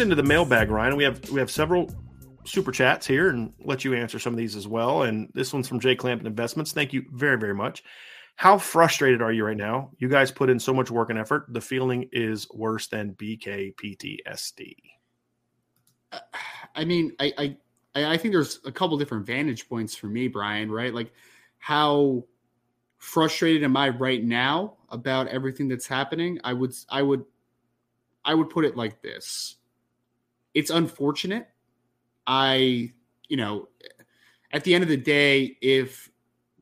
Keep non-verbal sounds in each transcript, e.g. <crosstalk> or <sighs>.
Get into the mailbag, Ryan. We have we have several super chats here and let you answer some of these as well. And this one's from Jay Clampton Investments. Thank you very, very much. How frustrated are you right now? You guys put in so much work and effort. The feeling is worse than BK PTSD. Uh, I mean, I, I I think there's a couple different vantage points for me, Brian. Right, like how frustrated am I right now about everything that's happening? I would I would I would put it like this. It's unfortunate. I, you know, at the end of the day, if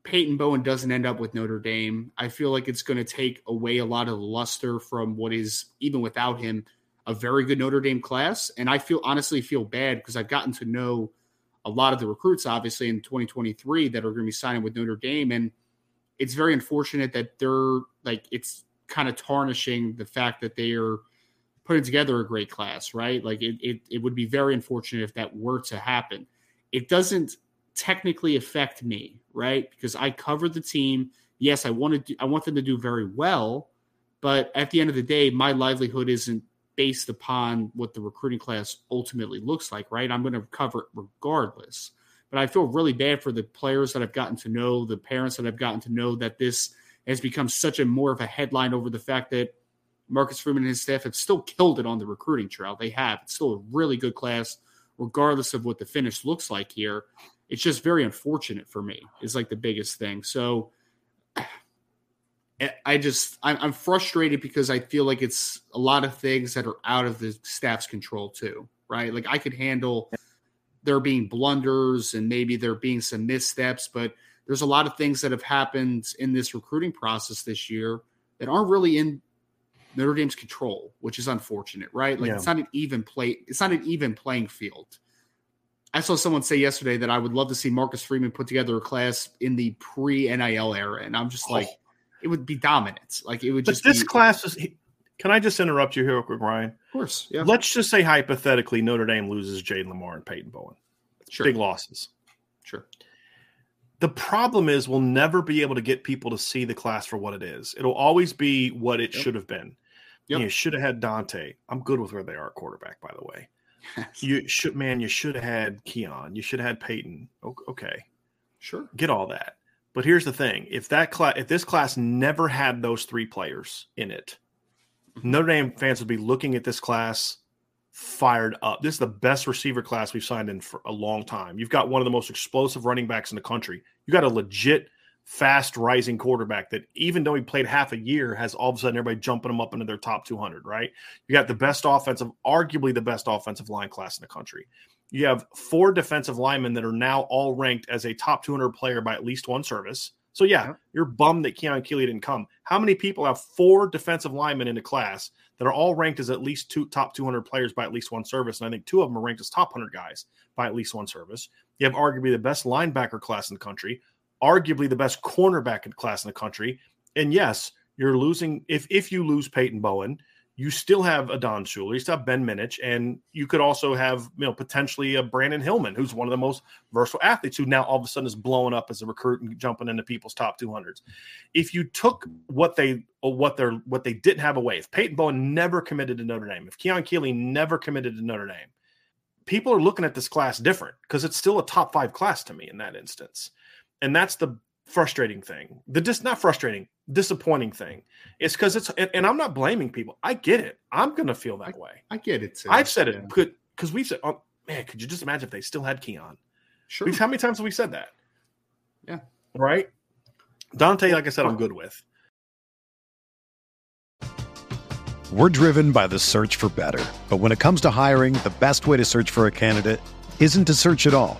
Peyton Bowen doesn't end up with Notre Dame, I feel like it's going to take away a lot of luster from what is, even without him, a very good Notre Dame class. And I feel honestly feel bad because I've gotten to know a lot of the recruits, obviously, in 2023 that are going to be signing with Notre Dame. And it's very unfortunate that they're like, it's kind of tarnishing the fact that they are putting together a great class, right? Like it, it, it would be very unfortunate if that were to happen. It doesn't technically affect me, right? Because I cover the team. Yes, I wanted to, I want them to do very well, but at the end of the day, my livelihood isn't based upon what the recruiting class ultimately looks like, right? I'm going to cover it regardless. But I feel really bad for the players that I've gotten to know, the parents that I've gotten to know that this has become such a more of a headline over the fact that Marcus Freeman and his staff have still killed it on the recruiting trail. They have. It's still a really good class, regardless of what the finish looks like here. It's just very unfortunate for me, is like the biggest thing. So <sighs> eh, I just, I'm frustrated because I feel like it's a lot of things that are out of the staff's control, too, right? Like I could handle there being blunders and maybe there being some missteps, but there's a lot of things that have happened in this recruiting process this year that aren't really in Notre Dame's control, which is unfortunate, right? Like yeah. it's not an even play. It's not an even playing field. I saw someone say yesterday that I would love to see Marcus Freeman put together a class in the pre NIL era, and I'm just oh. like, it would be dominant. Like it would but just. This be, class is. Can I just interrupt you here, real quick, Ryan? Of course. Yeah. Let's just say hypothetically, Notre Dame loses Jayden Limar and Peyton Bowen. Sure. Big losses. Sure. The problem is we'll never be able to get people to see the class for what it is. It'll always be what it yep. should have been. Yep. You should have had Dante. I'm good with where they are quarterback, by the way. Yes. <laughs> You should, man. You should have had Keon. You should have had Peyton. Okay, sure, get all that. But here's the thing: if that class, if this class never had those three players in it, mm-hmm. Notre Dame fans would be looking at this class fired up. This is the best receiver class we've signed in for a long time. You've got one of the most explosive running backs in the country. You got a legit fast rising quarterback that even though he played half a year has all of a sudden everybody jumping him up into their top 200 right you got the best offensive arguably the best offensive line class in the country you have four defensive linemen that are now all ranked as a top 200 player by at least one service so yeah, you're bummed that Keon Keeley didn't come. How many people have four defensive linemen in a class that are all ranked as at least two top 200 players by at least one service? And I think two of them are ranked as top 100 guys by at least one service. You have arguably the best linebacker class in the country, arguably the best cornerback class in the country. And yes, you're losing if if you lose Peyton Bowen, you still have Adon Shuler, you still have Ben Minich, and you could also have, you know, potentially a Brandyn Hillman, who's one of the most versatile athletes who now all of a sudden is blowing up as a recruit and jumping into people's top 200s. If you took what they what they're what they didn't have away, if Peyton Bowen never committed to Notre Dame, if Keon Keeley never committed to Notre Dame, people are looking at this class different because it's still a top five class to me in that instance. And that's the frustrating thing. The just not frustrating, disappointing thing. It's because it's and, and, I'm not blaming people. I get it. I'm gonna feel that I, way. I get it. Too. I've said it Could because we've said, oh man, could you just imagine if they still had Keon? Sure. We've, how many times have we said that? Yeah. Right. Dante, like I said, I'm good with. We're driven by the search for better. But when it comes to hiring, the best way to search for a candidate isn't to search at all.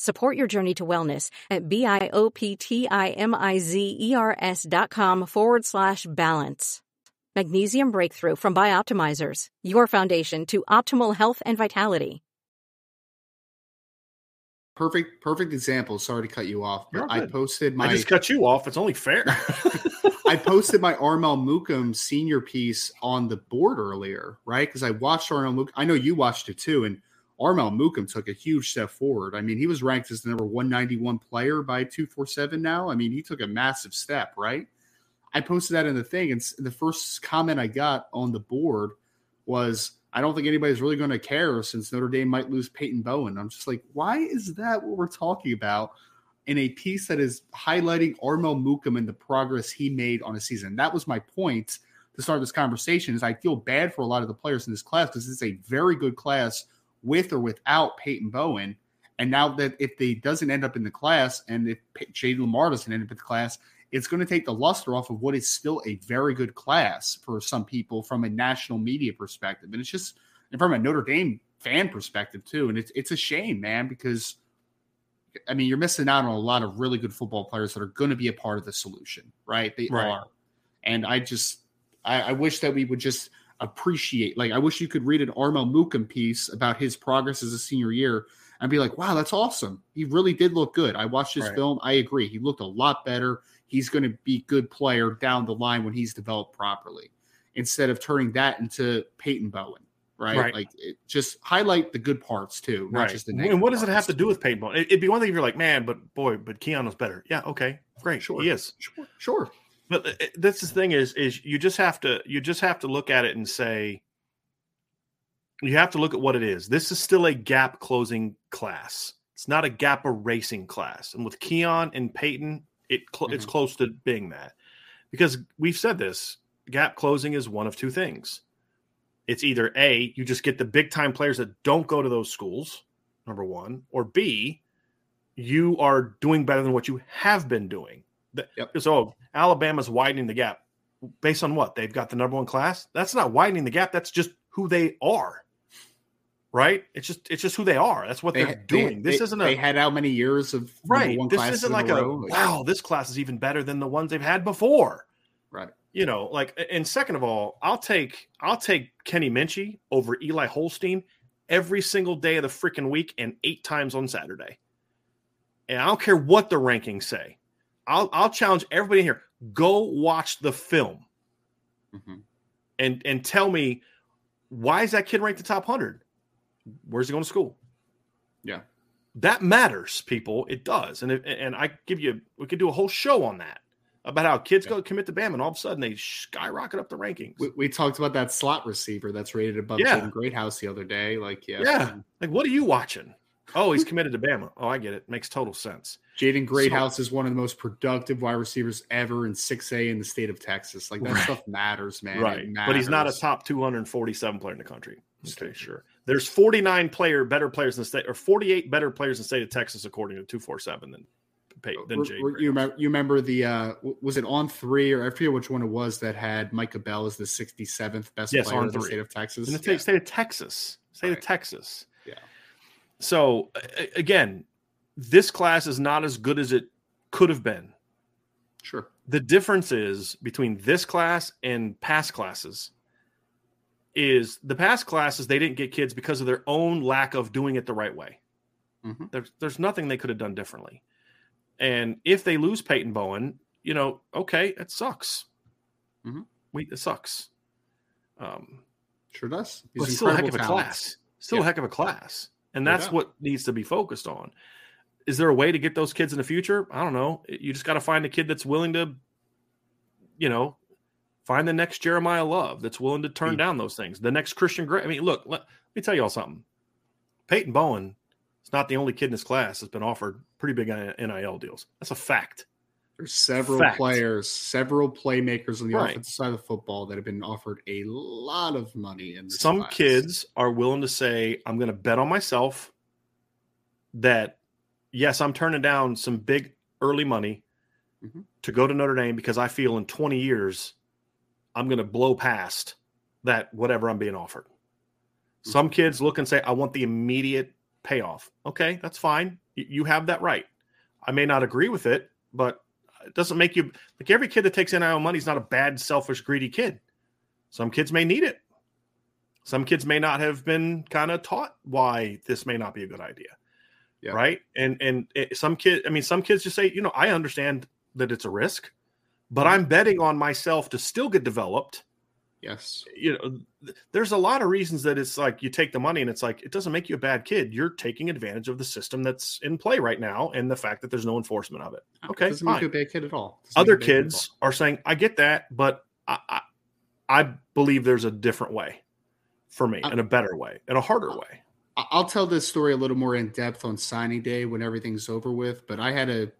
Support your journey to wellness at B-I-O-P-T-I-M-I-Z-E-R-S dot com forward slash balance. Magnesium Breakthrough from Bioptimizers, your foundation to optimal health and vitality. Perfect, perfect example. Sorry to cut you off, but I posted my. I just cut you off. It's only fair. <laughs> I posted my <laughs> Armel Mukam senior piece on the board earlier, right? Because I watched Armel Mukam. I know you watched it too, and Armel Mukam took a huge step forward. I mean, he was ranked as the number 191 player by 247 now. I mean, he took a massive step, right? I posted that in the thing, and the first comment I got on the board was, I don't think anybody's really going to care since Notre Dame might lose Peyton Bowen. I'm just like, why is that what we're talking about in a piece that is highlighting Armel Mukam and the progress he made on a season? That was my point to start this conversation is I feel bad for a lot of the players in this class because it's a very good class – with or without Peyton Bowen. And now that if they doesn't end up in the class, and if Jay Lamar doesn't end up in the class, it's going to take the luster off of what is still a very good class for some people from a national media perspective. And it's just and from a Notre Dame fan perspective too. And it's it's a shame, man, because I mean you're missing out on a lot of really good football players that are going to be a part of the solution, right? They right. are. And I just I, I wish that we would just appreciate. Like, I wish you could read an Armel Mukam piece about his progress as a senior year and be like, wow, that's awesome. He really did look good. I watched his right. film. I agree. He looked a lot better. He's going to be a good player down the line when he's developed properly instead of turning that into Peyton Bowen. Right? right. Like it, just highlight the good parts too, not right. just the negative. And what does it have to do with Peyton Bowen? It'd be one thing if you're like, man, but boy, but Keon better. Yeah, okay, great. Sure. He is. Sure. Sure. But uh, that's the thing is is you just have to you just have to look at it and say you have to look at what it is. This is still a gap closing class. It's not a gap erasing class. And with Keon and Peyton, it cl- mm-hmm. it's close to being that. Because we've said this, gap closing is one of two things. It's either A, you just get the big time players that don't go to those schools, number 1, or B, you are doing better than what you have been doing. Yep. So Alabama's widening the gap based on what? They've got the number one class. That's not widening the gap. That's just who they are. Right? It's just it's just who they are. That's what They, they're they- doing. this they- isn't a They had how many years of number right. This isn't like a row? wow. This class is even better than the ones they've had before. Right. You know, like and second of all, I'll take I'll take Kenny Minchey over Eli Holstein every single day of the freaking week and eight times on Saturday. And I don't care what the rankings say. I'll I'll challenge everybody in here. Go watch the film Mhm. and and tell me why is that kid ranked the top hundred? Where's he going to school? Yeah. that matters, people. It does, and and I give you we could do a whole show on that about how kids Yeah. go commit to Bama, and all of a sudden they skyrocket up the rankings. We, we talked about that slot receiver that's rated above Yeah. Jaden Greathouse the other day. Like, yeah, Yeah. like, what are you watching? Oh, he's committed to Bama. Oh, I get it. Makes total sense. Jaden Greathouse is one of the most productive wide receivers ever in 6A in the state of Texas. Like that Right. stuff matters, man. Right, but he's not a top 247 player in the country. Okay, sure. There's 49 player better players in the state, or 48 better players in the state of Texas, according to 247 than than Re- Jay. You remember, you remember the uh was it on three or I forget which one it was that had Micah Bell as the 67th best Yes, player in the state of Texas. in the state, state of Texas, state Right. of Texas. Yeah. So again, this class is not as good as it could have been. Sure. The difference is between this class and past classes is the past classes they didn't get kids because of their own lack of doing it the right way. Mhm. There's there's nothing they could have done differently. And if they lose Peyton Bowen, you know, okay, it sucks. Mhm. We it sucks. Um, Sure does. but still a heck of a class. Still a heck of a class. And that's doubt. what needs to be focused on. Is there a way to get those kids in the future? I don't know. You just got to find a kid that's willing to, you know, find the next Jeremiyah Love that's willing to turn mm. down those things. The next Christian Gray. I mean, look, let, let me tell you all something. Peyton Bowen is not the only kid in this class that's been offered pretty big NIL deals. That's a fact. There's several Fact. players, several playmakers on the Right. offensive side of the football that have been offered a lot of money in this some class. kids are willing to say i'm going to bet on myself that yes i'm turning down some big early money Mhm. to go to notre dame because i feel in 20 years i'm going to blow past that whatever i'm being offered. Some kids look and say i want the immediate payoff. Okay that's fine. You have that right. I may not agree with it but it doesn't make you like every kid that takes nil money is not a bad selfish greedy kid. Some kids may need it. Some kids may not have been kind of taught why this may not be a good idea Yeah. right? And and it, some kids i mean some kids just say you know i understand that it's a risk but mm-hmm. i'm betting on myself to still get developed. Yes. you know th- there's a lot of reasons that it's like you take the money and it's like it doesn't make you a bad kid. You're taking advantage of the system that's in play right now and the fact that there's no enforcement of it. Ah, okay Doesn't make you a bad kid at all. Other you a kid kids are saying i get that but i i, I believe there's a different way for me I- and a better way and a harder uh, way. I- I'll tell this story a little more in depth on signing day when everything's over with. But I had a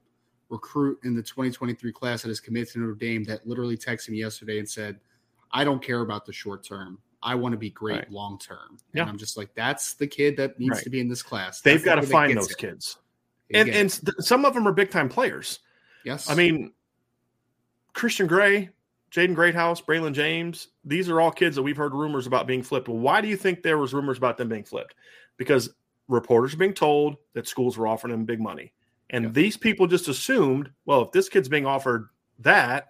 recruit in the 2023 class that is committed to Notre Dame that literally texted me yesterday and said, I don't care about the short term. I want to be great Right. long term. Yeah. And I'm just like, that's the kid that needs Right. to be in this class. they've got to find those it. kids and and some of them are big time players yes, i mean christian gray jaden greathouse braylon james these are all kids that we've heard rumors about being flipped why do you think there was rumors about them being flipped because reporters are being told that schools were offering them big money and these people just assumed well if this kid's being offered that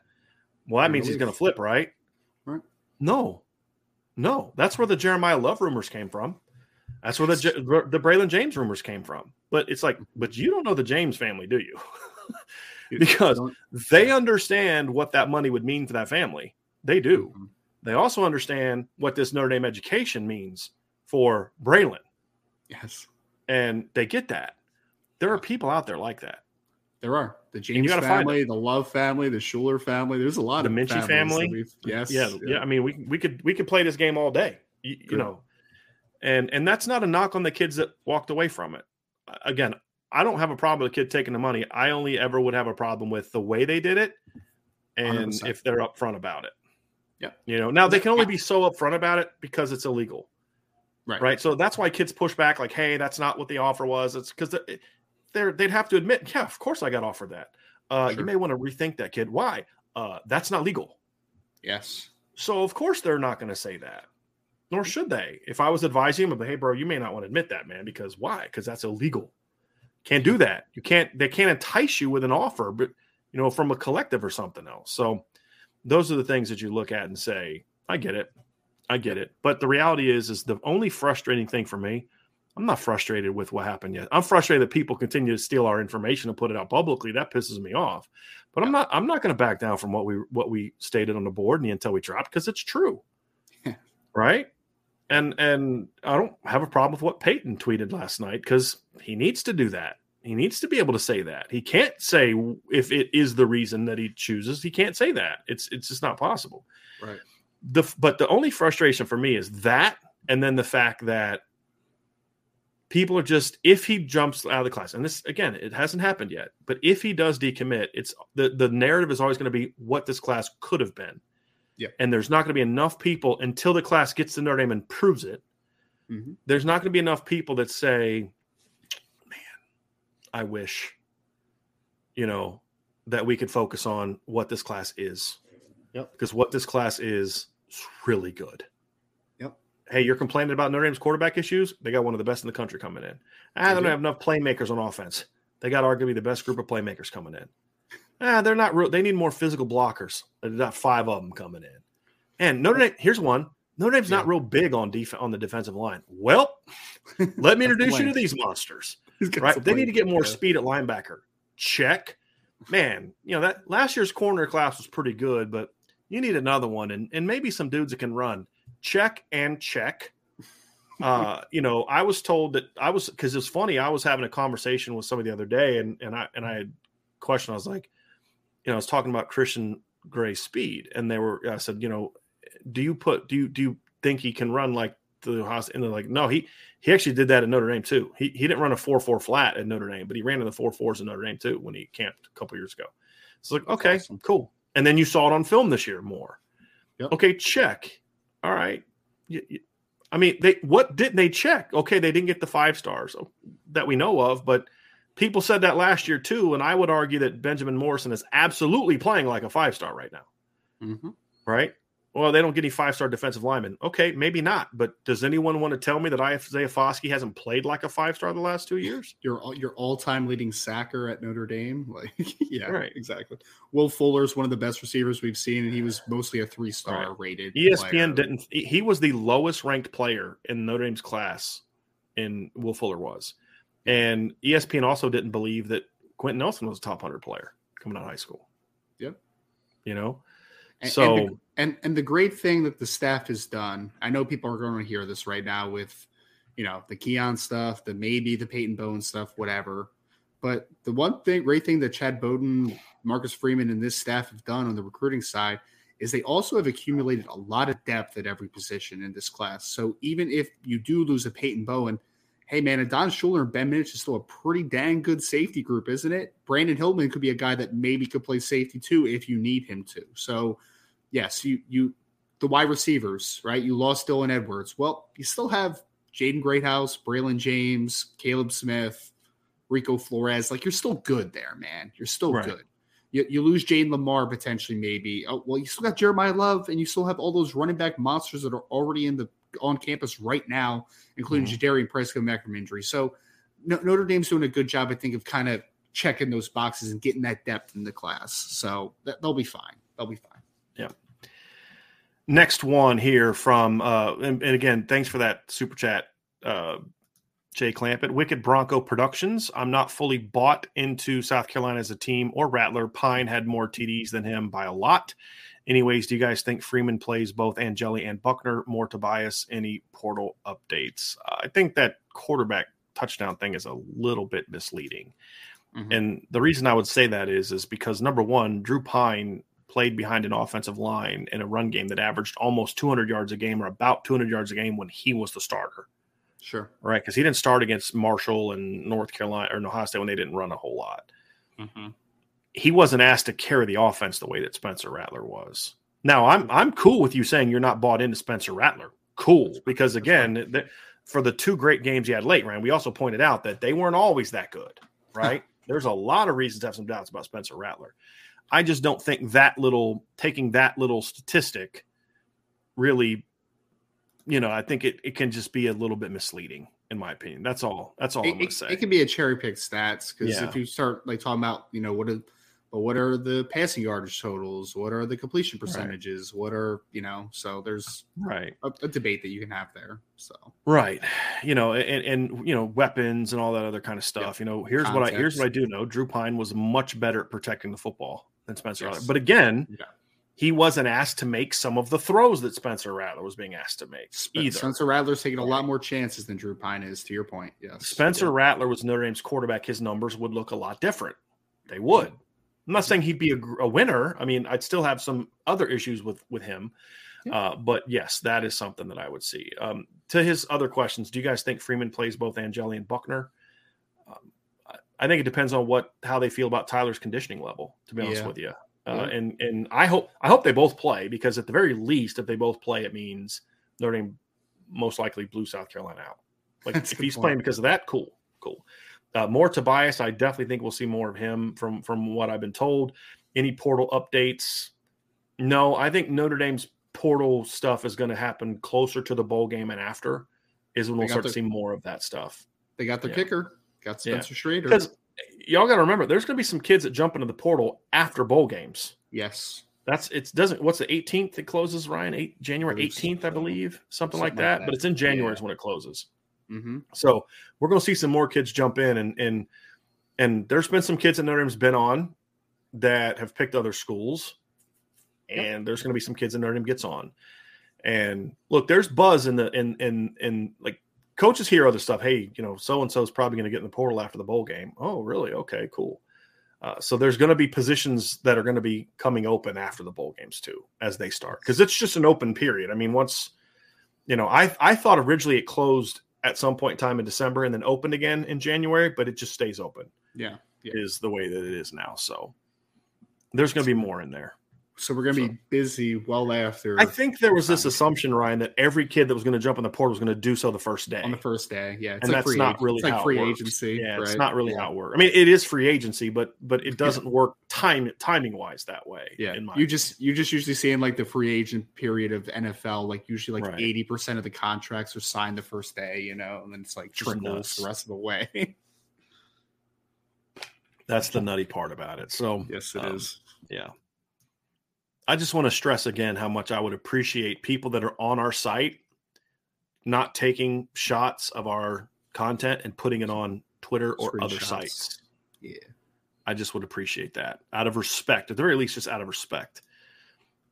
well that They're means he's gonna going to flip right Right. no no that's where the jeremiah love rumors came from that's where the the Braylon James rumors came from. But it's like, but you don't know the James family, do you? <laughs> because they understand what that money would mean for that family. They do. Mhm. They also understand what this Notre Dame education means for Braylon, yes, and they get that. There are people out there like that. there are the James family, the Love family, the Shuler family. There's a lot The of Minchey family. Yes, yeah, yeah. I mean, we we could we could play this game all day. You, you know, and and that's not a knock on the kids that walked away from it. Again, I don't have a problem with a kid taking the money. I only ever would have a problem with the way they did it, and 100%. if they're upfront about it. Yeah. you know, now they can only be so upfront about it because it's illegal, right, right? So that's why kids push back, like, "Hey, that's not what the offer was." It's because they're they'd have to admit, yeah, of course I got offered that. Uh, Sure. You may want to rethink that, kid. Why? Uh, that's not legal. Yes. So of course they're not going to say that, nor should they. If I was advising them, hey, bro, you may not want to admit that, man, because why? Because that's illegal. Can't do that. You can't. They can't entice you with an offer, but you know, from a collective or something else. So those are the things that you look at and say, I get it, I get it. But the reality is, is the only frustrating thing for me. I'm not frustrated with what happened yet. I'm frustrated that people continue to steal our information and put it out publicly. That pisses me off. But I'm not. I'm not going to back down from what we what we stated on the board and the until we dropped because it's true, right? And and I don't have a problem with what Peyton tweeted last night because he needs to do that. He needs to be able to say that. He can't say if it is the reason that he chooses. He can't say that. It's it's just not possible. Right. The but the only frustration for me is that, and then the fact that people are just if he jumps out of the class, and this again, it hasn't happened yet. But if he does decommit, it's the the narrative is always going to be what this class could have been. Yep. And there's not going to be enough people until the class gets to Notre Dame and proves it. Mhm. There's not going to be enough people that say, "Man, I wish," you know, that we could focus on what this class is. Yep. Because what this class is is really good. Yep. Hey, you're complaining about Notre Dame's quarterback issues? They got one of the best in the country coming in. Ah, They they don't do. have enough playmakers on offense. They got arguably the best group of playmakers coming in. Ah, they're not real. They need more physical blockers. They got five of them coming in. And Notre Dame, here's one. Notre Dame's not real big on def- on the defensive line. Well, let me <laughs> introduce you to these monsters. Right? They need to get more yeah. speed at linebacker. Check. Man, you know that last year's corner class was pretty good, but you need another one and, and maybe some dudes that can run. Check and check. <laughs> Uh, you know, I was told that I was because it's funny. I was having a conversation with somebody the other day, and and I and I had a question. I was like, you know, I was talking about Christian gray speed, and they were. I said, you know, do you put do you do you think he can run like the house? And they're like, no, he he actually did that at Notre Dame too. He he didn't run a four four flat at Notre Dame, but he ran in the four fours at Notre Dame too when he camped a couple years ago. It's like okay, awesome. cool. And then you saw it on film this year more. Yep. Okay, check. All right. I mean, they what didn't they check? Okay, they didn't get the five stars that we know of, but people said that last year too. And I would argue that Benjamin Morrison is absolutely playing like a five star right now Mhm. right? Well, they don't get any five star defensive linemen. Okay, maybe not. But does anyone want to tell me that Isaiah Foskey hasn't played like a five star the last two <laughs> years? Your all- your all time leading sacker at Notre Dame, <laughs> like yeah, Right. exactly. Will Fuller is one of the best receivers we've seen, and he was mostly a three star Right. rated. ESPN player. didn't. he- was the lowest ranked player in Notre Dame's class, and Will Fuller was, and ESPN also didn't believe that Quenton Nelson was a top hundred player coming out of high school. Yep. You know, And- so and the, and and the great thing that the staff has done, I know people are going to hear this right now with, you know, the Keon stuff, the maybe the Peyton Bowen stuff, whatever. But the one thing, great thing that Chad Bowden, Marcus Freeman, and this staff have done on the recruiting side is they also have accumulated a lot of depth at every position in this class. So even if you do lose a Peyton Bowen, hey man, Adon Shuler and Ben Minich is still a pretty dang good safety group, isn't it? Brandyn Hillman could be a guy that maybe could play safety too if you need him to. So yes, you you the wide receivers, right? You lost Dylan Edwards. Well, you still have Jaden Greathouse, Braylon James, Caleb Smith, Rico Flores. Like you're still good there, man. You're still Right. good. You, you lose Jayden Limar potentially, maybe. Oh, well, you still got Jeremiyah Love, and you still have all those running back monsters that are already in the on campus right now, including Mhm. Jadarian Price coming back from injury. So no, Notre Dame's doing a good job, I think, of kind of checking those boxes and getting that depth in the class. So that, they'll be fine. They'll be fine. Yeah. Next one here from uh and, and again thanks for that super chat uh jay clampett wicked bronco productions i'm not fully bought into south carolina as a team or rattler pyne had more tds than him by a lot anyways do you guys think freeman plays both angeli and buckner more tobias any portal updates i think that quarterback touchdown thing is a little bit misleading Mhm. and the reason I would say that is is because number one, Drew Pyne played behind an offensive line in a run game that averaged almost 200 yards a game or about 200 yards a game when he was the starter, Sure. right? Because he didn't start against Marshall and North Carolina or Ohio State when they didn't run a whole lot. Mhm. He wasn't asked to carry the offense the way that Spencer Rattler was. Now, I'm I'm cool with you saying you're not bought into Spencer Rattler. Cool, because again, the, for the two great games he had late, Ryan, we also pointed out that they weren't always that good. <laughs> right? There's a lot of reasons to have some doubts about Spencer Rattler. I just don't think that little taking that little statistic really, you know, I think it, it can just be a little bit misleading in my opinion. That's all. That's all it, I'm gonna say. It can be a cherry picked stats because Yeah. if you start like talking about, you know, what are but what are the passing yardage totals? What are the completion percentages? What are you know? So there's right. a, a debate that you can have there. So Right. You know, and, and you know, weapons and all that other kind of stuff. You know, here's what I here's what I do know. Drew Pyne was much better at protecting the football than Spencer Yes. Rattler. But again, Yeah. he wasn't asked to make some of the throws that Spencer Rattler was being asked to make Sp- either. Spencer Rattler's taking a lot more chances than Drew Pyne is. To your point, yes. Spencer Yeah. Rattler was Notre Dame's quarterback. His numbers would look a lot different. They would. I'm not saying he'd be a, a winner. I mean, I'd still have some other issues with with him. Uh, but yes, that is something that I would see. Um, to his other questions, do you guys think Freeman plays both Angeli and Buckner? Um, I- think it depends on what how they feel about Tyler's conditioning level. To be honest Yeah. with you, uh, Yeah. and and I hope I hope they both play because at the very least, if they both play, it means Notre Dame most likely blew South Carolina out. Like That's if he's point. playing because of that, cool. Uh, more Tobias, I definitely think we'll see more of him from from what I've been told. Any portal updates? No, I think Notre Dame's portal stuff is going to happen closer to the bowl game and after is when They we'll start to see more of that stuff. They got their Yeah. kicker. Got Yeah. Spencer Schrader. Because y'all got to remember, there's going to be some kids that jump into the portal after bowl games. Yes. That's it. Doesn't what's the 18th? It closes Ryan eight January 18th, I believe, something, like Something like that. that. But it's in January Yeah. is when it closes. Hmm So we're going to see some more kids jump in, and and and there's been some kids that Notre Dame's been on that have picked other schools, and there's going to be some kids that Notre Dame gets on. And look, there's buzz in the in in in like coaches hear other stuff. Hey, you know, so and so is probably going to get in the portal after the bowl game. Oh, really? Okay, cool. Uh, so there's going to be positions that are going to be coming open after the bowl games too, as they start, because it's just an open period. I mean, once you know, I I thought originally it closed at some point in time in December and then opened again in January, but it just stays open. Yeah. Yeah. Is the way that it is now. So there's going to be more in there. So we're gonna So- be busy well after I think there was this assumption, Ryan, that every kid that was going to jump in the portal was going to do so the first day. on the first day. Yeah, it's and like that's free not really it's like free agency. Yeah, it's not really Yeah. how it works. I mean, it is free agency, but but it doesn't work time timing wise that way. Yeah, in my you just you just usually see in like the free agent period of NFL, like usually like Right. eighty percent of the contracts are signed the first day, you know, and then it's like trickles the rest of the way. that's the nutty part about it. So yes, it is. um, Yeah. I just want to stress again how much I would appreciate people that are on our site not taking shots of our content and putting it on Twitter or other sites. Yeah. I just would appreciate that out of respect, at the very least, just out of respect.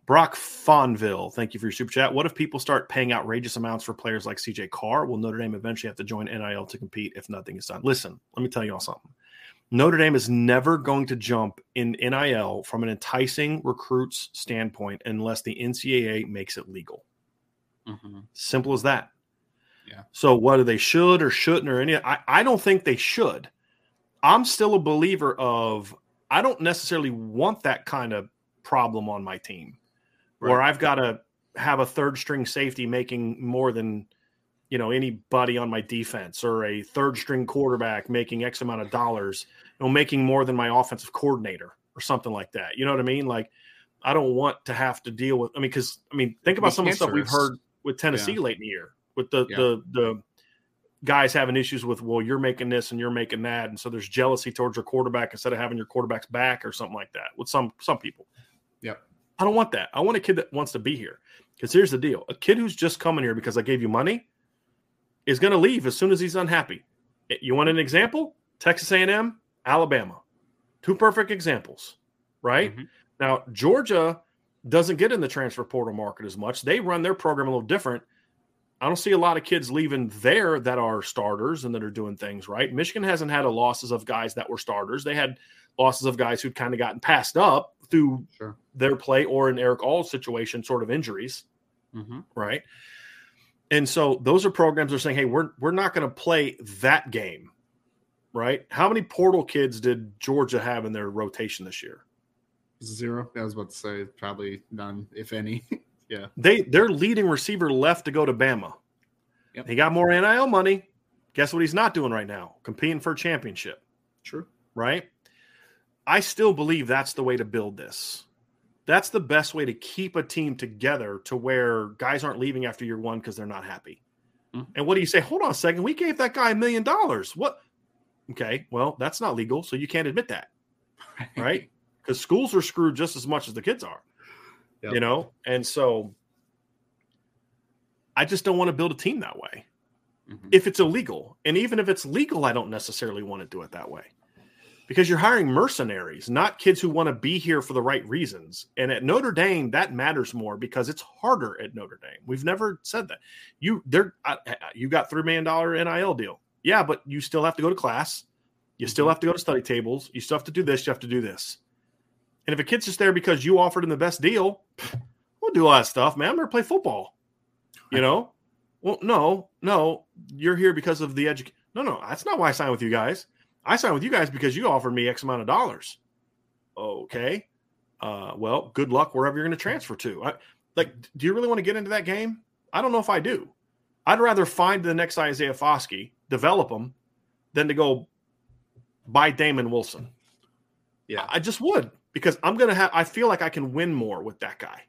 Brock Fonville, thank you for your super chat. What if people start paying outrageous amounts for players like CJ Carr? Will Notre Dame eventually have to join NIL to compete if nothing is done? Listen, let me tell you all something. Notre Dame is never going to jump in NIL from an enticing recruits standpoint unless the NCAA makes it legal. Mhm. Simple as that. Yeah. So whether they should or shouldn't or any, I, I don't think they should. I'm still a believer of I don't necessarily want that kind of problem on my team where I've got to have a third string safety making more than you know anybody on my defense or a third string quarterback making X amount of dollars, you know, making more than my offensive coordinator or something like that. You know what I mean? Like I don't want to have to deal with I mean, because I mean, think about Be some of the stuff we've heard with Tennessee Yeah. late in the year with the Yeah. the the guys having issues with well you're making this and you're making that and so there's jealousy towards your quarterback instead of having your quarterback's back or something like that with some some people Yep. i don't want that i want a kid that wants to be here because here's the deal a kid who's just coming here because i gave you money is going to leave as soon as he's unhappy you want an example texas a&m alabama two perfect examples right Mhm. now georgia doesn't get in the transfer portal market as much they run their program a little different I don't see a lot of kids leaving there that are starters and that are doing things right. Michigan hasn't had a losses of guys that were starters. They had losses of guys who'd kind of gotten passed up through Sure. their play or in Erick All's situation, sort of injuries, hmm right? And so those are programs that are saying, hey, we're we're not going to play that game, right? How many portal kids did Georgia have in their rotation this year? Zero. I was about to say probably none, if any. <laughs> yeah. They their leading receiver left to go to Bama. Yep. He got more NIL money. Guess what he's not doing right now? Competing for a championship. True. Right? I still believe that's the way to build this. That's the best way to keep a team together to where guys aren't leaving after year one because they're not happy. Mm-hmm. And what do you say? Hold on a second. We gave that guy a million dollars. What? Okay. Well, that's not legal. So you can't admit that. <laughs> Right? Because schools are screwed just as much as the kids are. Yep. You know? And so I just don't want to build a team that way mm-hmm. if it's illegal. And even if it's legal, I don't necessarily want to do it that way because you're hiring mercenaries, not kids who want to be here for the right reasons. And at Notre Dame, that matters more because it's harder at Notre Dame. We've never said that. You there, you got three million dollar NIL deal, yeah, but you still have to go to class. You still mm-hmm. have to go to study tables. You still have to do this. You have to do this. And if a kid's just there because you offered him the best deal, we'll do a lot of stuff, man. I'm going to play football. You know? Well, no, no. You're here because of the education. No, no, that's not why I signed with you guys. I signed with you guys because you offered me X amount of dollars. Okay. Uh, well, good luck wherever you're going to transfer to. I, like, do you really want to get into that game? I don't know if I do. I'd rather find the next Isaiah Foskey, develop him, than to go buy Damon Wilson. Yeah, I just would because I'm gonna have. I feel like I can win more with that guy,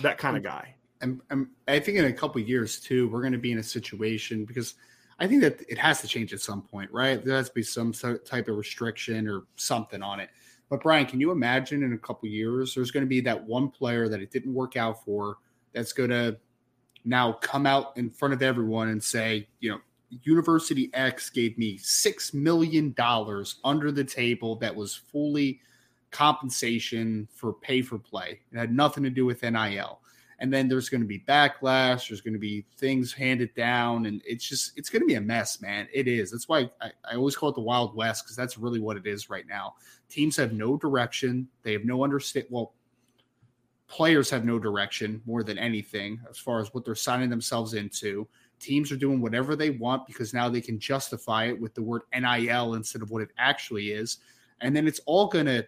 that kind of guy. And, and I think in a couple years too, we're going to be in a situation because I think that it has to change at some point, right? There has to be some type of restriction or something on it. But Brian, can you imagine in a couple years there's going to be that one player that it didn't work out for that's going to now come out in front of everyone and say, you know, University X gave me six million dollars under the table that was fully compensation for pay for play. It had nothing to do with NIL and then there's going to be backlash there's going to be things handed down and it's just it's going to be a mess man. It is. That's why i, I always call it the wild west because that's really what it is right now. Teams have no direction. They have no understand well players have no direction more than anything as far as what they're signing themselves into. Teams are doing whatever they want because now they can justify it with the word nil instead of what it actually is. And then it's all going to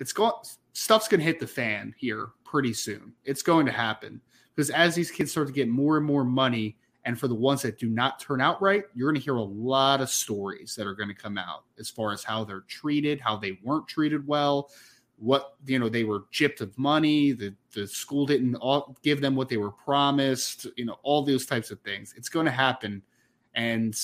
it's going stuff's going to hit the fan here pretty soon. It's going to happen because as these kids start to get more and more money, and for the ones that do not turn out right, you're going to hear a lot of stories that are going to come out as far as how they're treated, how they weren't treated well, what you know they were gypped of money, the the school didn't all, give them what they were promised, you know, all those types of things. It's going to happen, and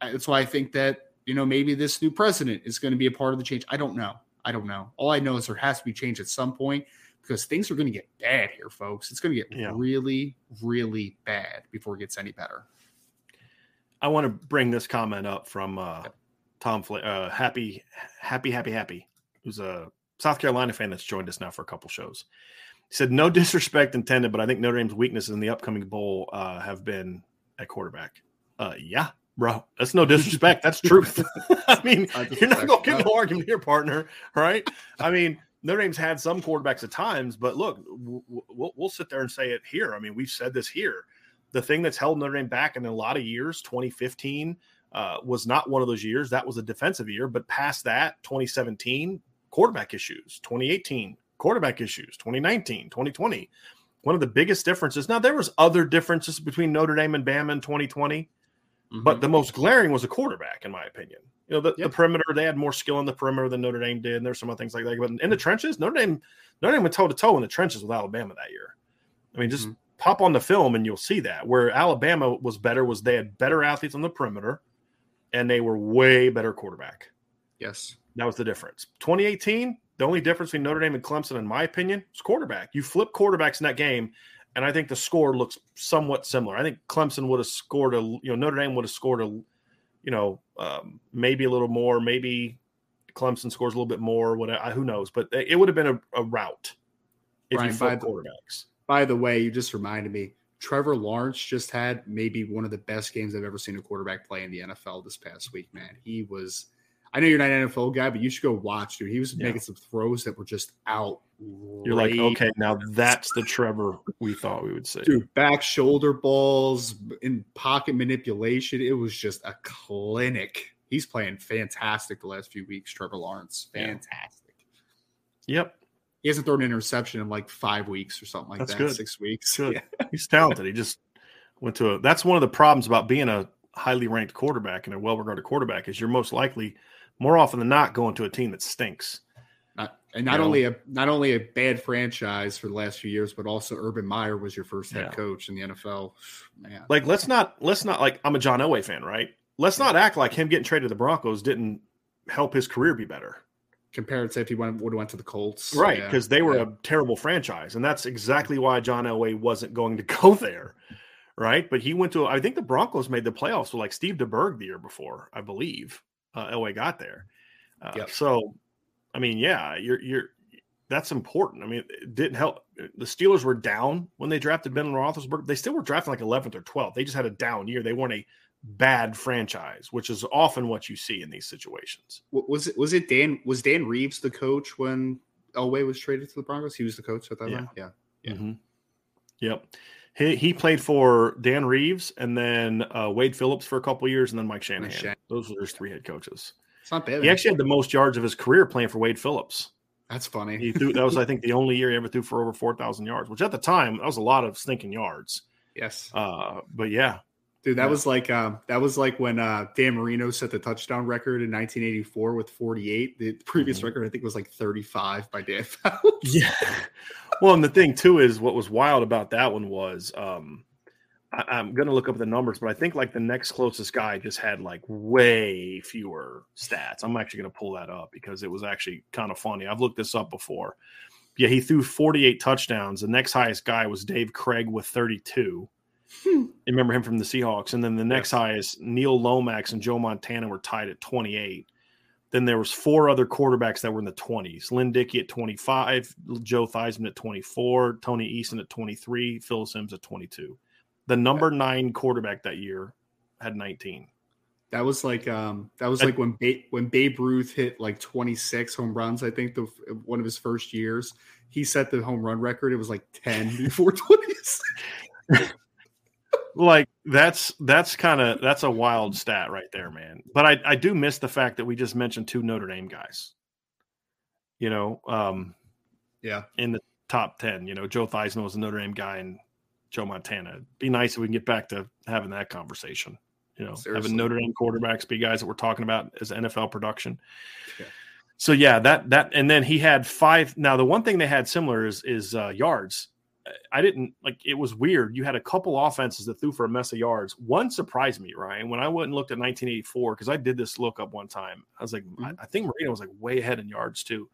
uh, that's why I think that you know maybe this new president is going to be a part of the change. I don't know. I don't know. All I know is there has to be change at some point because things are going to get bad here, folks. It's going to get yeah. really, really bad before it gets any better. I want to bring this comment up from uh, Tom Fla- uh, Happy, Happy, Happy, Happy, who's a South Carolina fan that's joined us now for a couple shows. He said, "No <laughs> disrespect intended, but I think Notre Dame's weaknesses in the upcoming bowl uh, have been at quarterback." Uh, yeah, bro. That's no disrespect. That's truth. <laughs> I mean, you're not going to get no argument here, partner. Right? I mean, Notre Dame's had some quarterbacks at times, but look, we'll, we'll sit there and say it here. I mean, we've said this here. The thing that's held Notre Dame back in a lot of years, 2015 uh, was not one of those years. That was a defensive year. But past that, 2017, quarterback issues. 2018, quarterback issues. 2019, 2020. One of the biggest differences. Now, there was other differences between Notre Dame and Bama in 2020 Mm-hmm. But the most glaring was a quarterback, in my opinion. You know, the, yep. the perimeter, they had more skill in the perimeter than Notre Dame did. And there's some other things like that. But in the trenches, Notre Dame, Notre Dame went toe to toe in the trenches with Alabama that year. I mean, just mm-hmm. pop on the film and you'll see that. Where Alabama was better was they had better athletes on the perimeter and they were way better quarterback. Yes. That was the difference. 2018, the only difference between Notre Dame and Clemson, in my opinion, was quarterback. You flip quarterbacks in that game, and I think the score looks somewhat similar. I think Clemson would have scored a, you know, Notre Dame would have scored a, you know, um, maybe a little more, maybe Clemson scores a little bit more. What who knows? But it would have been a, a route if Brian, you flip quarterbacks. By the way, you just reminded me. Trevor Lawrence just had maybe one of the best games I've ever seen a quarterback play in the NFL this past week. Man, he was I know you're not an NFL guy, but you should go watch, dude. He was yeah. making some throws that were just out. You're like, okay, now that's the Trevor we thought we would see. Dude, back shoulder balls in pocket manipulation. It was just a clinic. He's playing fantastic the last few weeks, Trevor Lawrence. Fantastic. Yeah. Yep. He hasn't thrown an interception in like five weeks or something like that's that. Good. Six weeks. Good. <laughs> Yeah. He's talented. He just went to a that's one of the problems about being a highly ranked quarterback and a well regarded quarterback is you're most likely more often than not going to a team that stinks. Not, and not you only know? a not only a bad franchise for the last few years, but also Urban Meyer was your first head yeah. coach in the NFL. Man. Like let's not let's not like I'm a John Elway fan, right? Let's not act like him getting traded to the Broncos didn't help his career be better. Compared to if he went, would have went to the Colts, right? Because yeah. they were yeah. a terrible franchise, and that's exactly why John Elway wasn't going to <laughs> go there, right? But he went to. I think the Broncos made the playoffs with like Steve DeBerg the year before, I believe. Uh, Elway got there, uh, yep. so I mean, yeah, you're you're that's important. I mean, it didn't help. The Steelers were down when they drafted Ben Roethlisberger. They still were drafting like 11th or 12th. They just had a down year. They weren't a bad franchise, which is often what you see in these situations. Was it was it Dan was Dan Reeves the coach when Elway was traded to the Broncos? He was the coach at that yeah. time. Yeah. Yeah. Mm-hmm. Yep. He, he played for Dan Reeves and then uh, Wade Phillips for a couple years and then Mike Shanahan. Those were his three head coaches. It's not bad. He actually had the most yards of his career playing for Wade Phillips. That's funny. He threw that was I think the only year he ever threw for over four thousand yards, which at the time that was a lot of stinking yards. Yes. Uh, but yeah, Dude, that yeah. was like um, that was like when uh, Dan Marino set the touchdown record in 1984 with 48. The previous mm-hmm. record, I think, was like 35 by Dan <laughs> <laughs> Fouts. Yeah. Well, and the thing too is what was wild about that one was um, I, am going to look up the numbers, but I think like the next closest guy just had like way fewer stats. I'm actually going to pull that up because it was actually kind of funny. I've looked this up before. Yeah, he threw 48 touchdowns. The next highest guy was Dave Krieg with 32. Hmm. remember him from the Seahawks. And then the next highest, Neil Lomax and Joe Montana were tied at 28. Then there was four other quarterbacks that were in the 20s. Lynn Dickey at 25, Joe Theismann at 24, Tony Eason at 23, Phil Simms at 22. The number nine quarterback that year had 19. That was like um that was like when ba- when Babe Ruth hit like 26 home runs. I think the one of his first years, he set the home run record. It was like 10 before <laughs> 20s. <laughs> like that's that's kind of that's a wild stat right there, man. But I I do miss the fact that we just mentioned two Notre Dame guys. You know, um, yeah, in the top ten. You know, Joe Theismann was a Notre Dame guy, and Joe Montana. It'd be nice if we can get back to having that conversation. You know, Seriously. having Notre Dame quarterbacks be guys that we're talking about as NFL production. Yeah. So yeah, that that and then he had five. Now the one thing they had similar is is uh, yards I didn't like it was weird. You had a couple offenses that threw for a mess of yards. One surprised me, Ryan, when I went and looked at 1984 because I did this look up one time. I was like, mm-hmm. I, I, think Marino was like way ahead in yards too.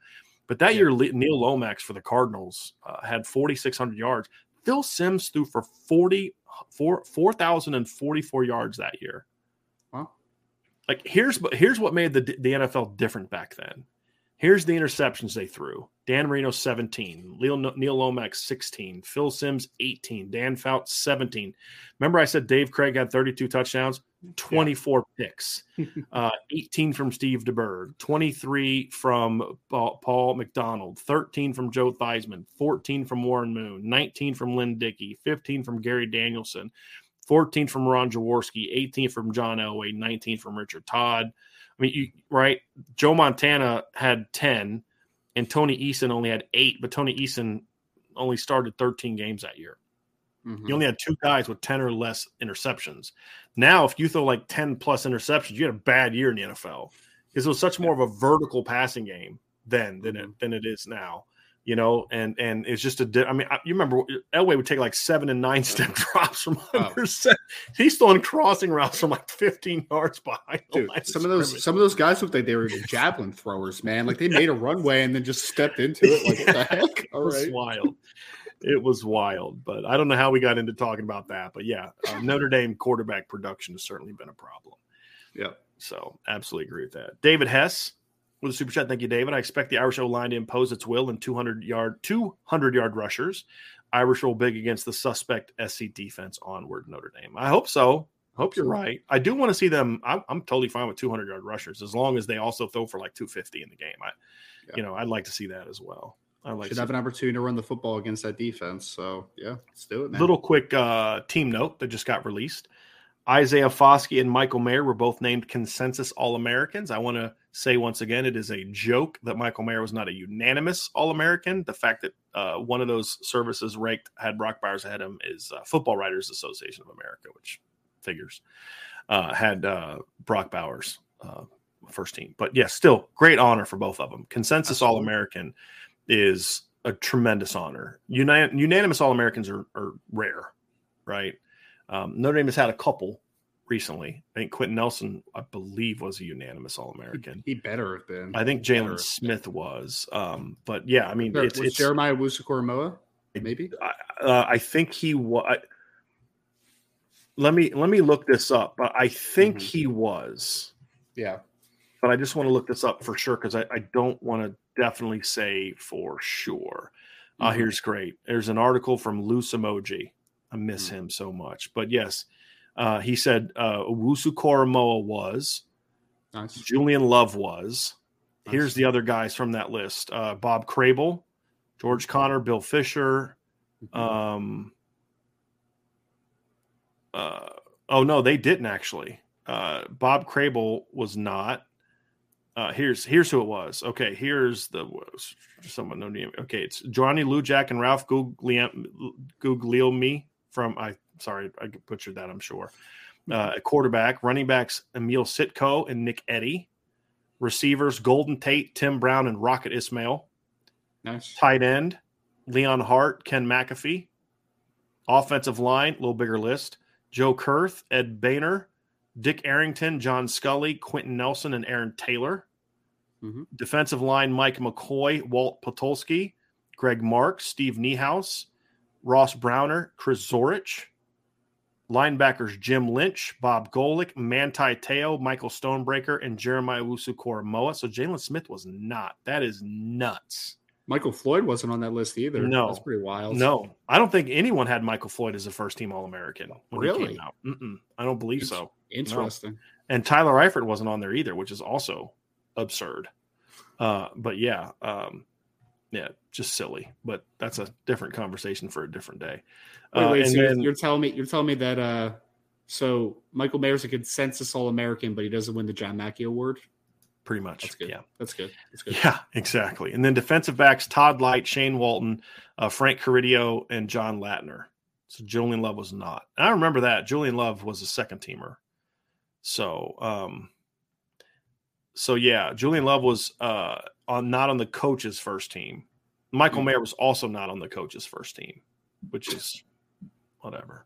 But that yeah. year, Neil Lomax for the Cardinals uh, had 4,600 yards. Phil Simms threw for 40, 4,044 yards that year. Wow. Like here's here's what made the the NFL different back then. Here's the interceptions they threw. Dan Marino 17, Neil, Neil Lomax 16, Phil Simms 18, Dan Fouts 17. Remember, I said Dave Krieg had 32 touchdowns, 24 yeah. picks, <laughs> uh, 18 from Steve DeBerg, 23 from Paul McDonald, 13 from Joe Theismann, 14 from Warren Moon, 19 from Lynn Dickey, 15 from Gary Danielson, 14 from Ron Jaworski, 18 from John Elway, 19 from Richard Todd. I mean, you, right? Joe Montana had 10 and Tony Eason only had eight, but Tony Eason only started 13 games that year. Mm-hmm. You only had two guys with 10 or less interceptions. Now, if you throw like 10 plus interceptions, you had a bad year in the NFL because it was such more of a vertical passing game then than it mm-hmm. than it is now you know, and and it's just a. I mean, I, you remember Elway would take like seven and nine step <laughs> drops from under. Oh. He's throwing crossing routes from like fifteen yards behind. Dude, some of those some of those guys looked like they were javelin throwers, man. Like they made a runway and then just stepped into it. Like what the <laughs> heck? All right, it was wild. It was wild, but I don't know how we got into talking about that. But yeah, uh, Notre Dame quarterback production has certainly been a problem. Yeah. So absolutely agree with that. David Hess with a super chat. Thank you, David. I expect the Irish O line to impose its will in 200 yard 200 yard rushers. Irish roll big against the suspect SC defense onward Notre Dame. I hope so. I hope you're right. I do want to see them. I'm, I'm totally fine with 200 yard rushers as long as they also throw for like 250 in the game. I, yeah. you know, I'd like to see that as well. I like should have an opportunity to run the football against that defense. So yeah, let's do it. Man. Little quick uh, team note that just got released. Isaiah Foskey and Michael Mayer were both named consensus All Americans. I want to say once again, it is a joke that Michael Mayer was not a unanimous All American. The fact that uh, one of those services ranked had Brock Bowers ahead of him is uh, Football Writers Association of America, which figures. uh, had uh, Brock Bowers uh, first team. But yes, yeah, still great honor for both of them. Consensus All American is a tremendous honor. Unanimous All Americans are, are, rare, right? Um, Notre Dame has had a couple recently. I think Quenton Nelson, I believe, was a unanimous All American. He, better have been. I think Jaylon Smith was. Um, but yeah, I mean, it's, it's Jeremiah Owusu-Koramoah. Maybe I, uh, I think he was. Let me let me look this up, but I think mm-hmm. he was. Yeah, but I just want to look this up for sure because I, I don't want to definitely say for sure. Uh, mm-hmm. Uh, here's great. There's an article from Lou Somogyi. I miss mm-hmm. him so much, but yes, uh, he said uh, Owusu-Koramoah was. Nice. Julian Love was. Nice. Here's the other guys from that list: uh, Bob Crable, George Connor, Bill Fischer. Mm-hmm. Um, uh, oh no, they didn't actually. Uh, Bob Crable was not. Uh, here's here's who it was. Okay, here's the someone no name. Okay, it's Johnny Lujack and Ralph Guglielmi from I sorry I butchered that. I'm sure. Uh, quarterback, running backs Emil Sitko and Nick Eddy. Receivers Golden Tate, Tim Brown, and Rocket Ismail. Nice. Tight end Leon Hart, Ken McAfee. Offensive line, a little bigger list. Joe Kurth, Ed Bainer, Dick Arrington, John Scully, Quenton Nelson, and Aaron Taylor. Mm-hmm. Defensive line Mike McCoy, Walt Patulski, Greg Marx, Steve Niehaus, Ross Browner, Chris Zorich. Linebackers Jim Lynch, Bob Golic, Manti Te'o, Michael Stonebreaker, and Jeremiah Owusu-Koramoah. So Jaylon Smith was not. That is nuts. Michael Floyd wasn't on that list either. No, that's pretty wild. No, I don't think anyone had Michael Floyd as a first team All American. Really? I don't believe so. Interesting. No. And Tyler Eifert wasn't on there either, which is also absurd. Uh, but yeah, um, yeah, just silly. But that's a different conversation for a different day. Wait, wait, uh, so then, you're telling me you're telling me that uh, so Michael Mayer's a consensus All American, but he doesn't win the John Mackey Award. Pretty much. That's good. Yeah, that's good. That's good. Yeah, exactly. And then defensive backs: Todd Lyght, Shane Walton, uh, Frank Caridio, and John Lattner. So Julian Love was not. And I remember that Julian Love was a second teamer. So, um, so yeah, Julian Love was uh, on not on the coach's first team. Michael mm-hmm. Mayer was also not on the coach's first team, which is whatever.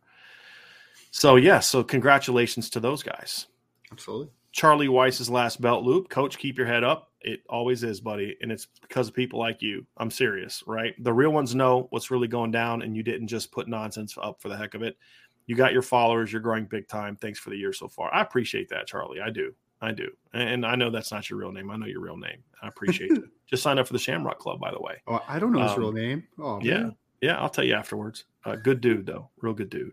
So yeah, so congratulations to those guys. Absolutely. Charlie Weis's last belt loop. Coach, keep your head up. It always is, buddy. And it's because of people like you. I'm serious, right? The real ones know what's really going down, and you didn't just put nonsense up for the heck of it. You got your followers. You're growing big time. Thanks for the year so far. I appreciate that, Charlie. I do. I do. And I know that's not your real name. I know your real name. I appreciate it. <laughs> Just sign up for the Shamrock Club, by the way. Oh, I don't know his um, real name. Oh, yeah. Man. Yeah. I'll tell you afterwards. Uh, good dude, though. Real good dude.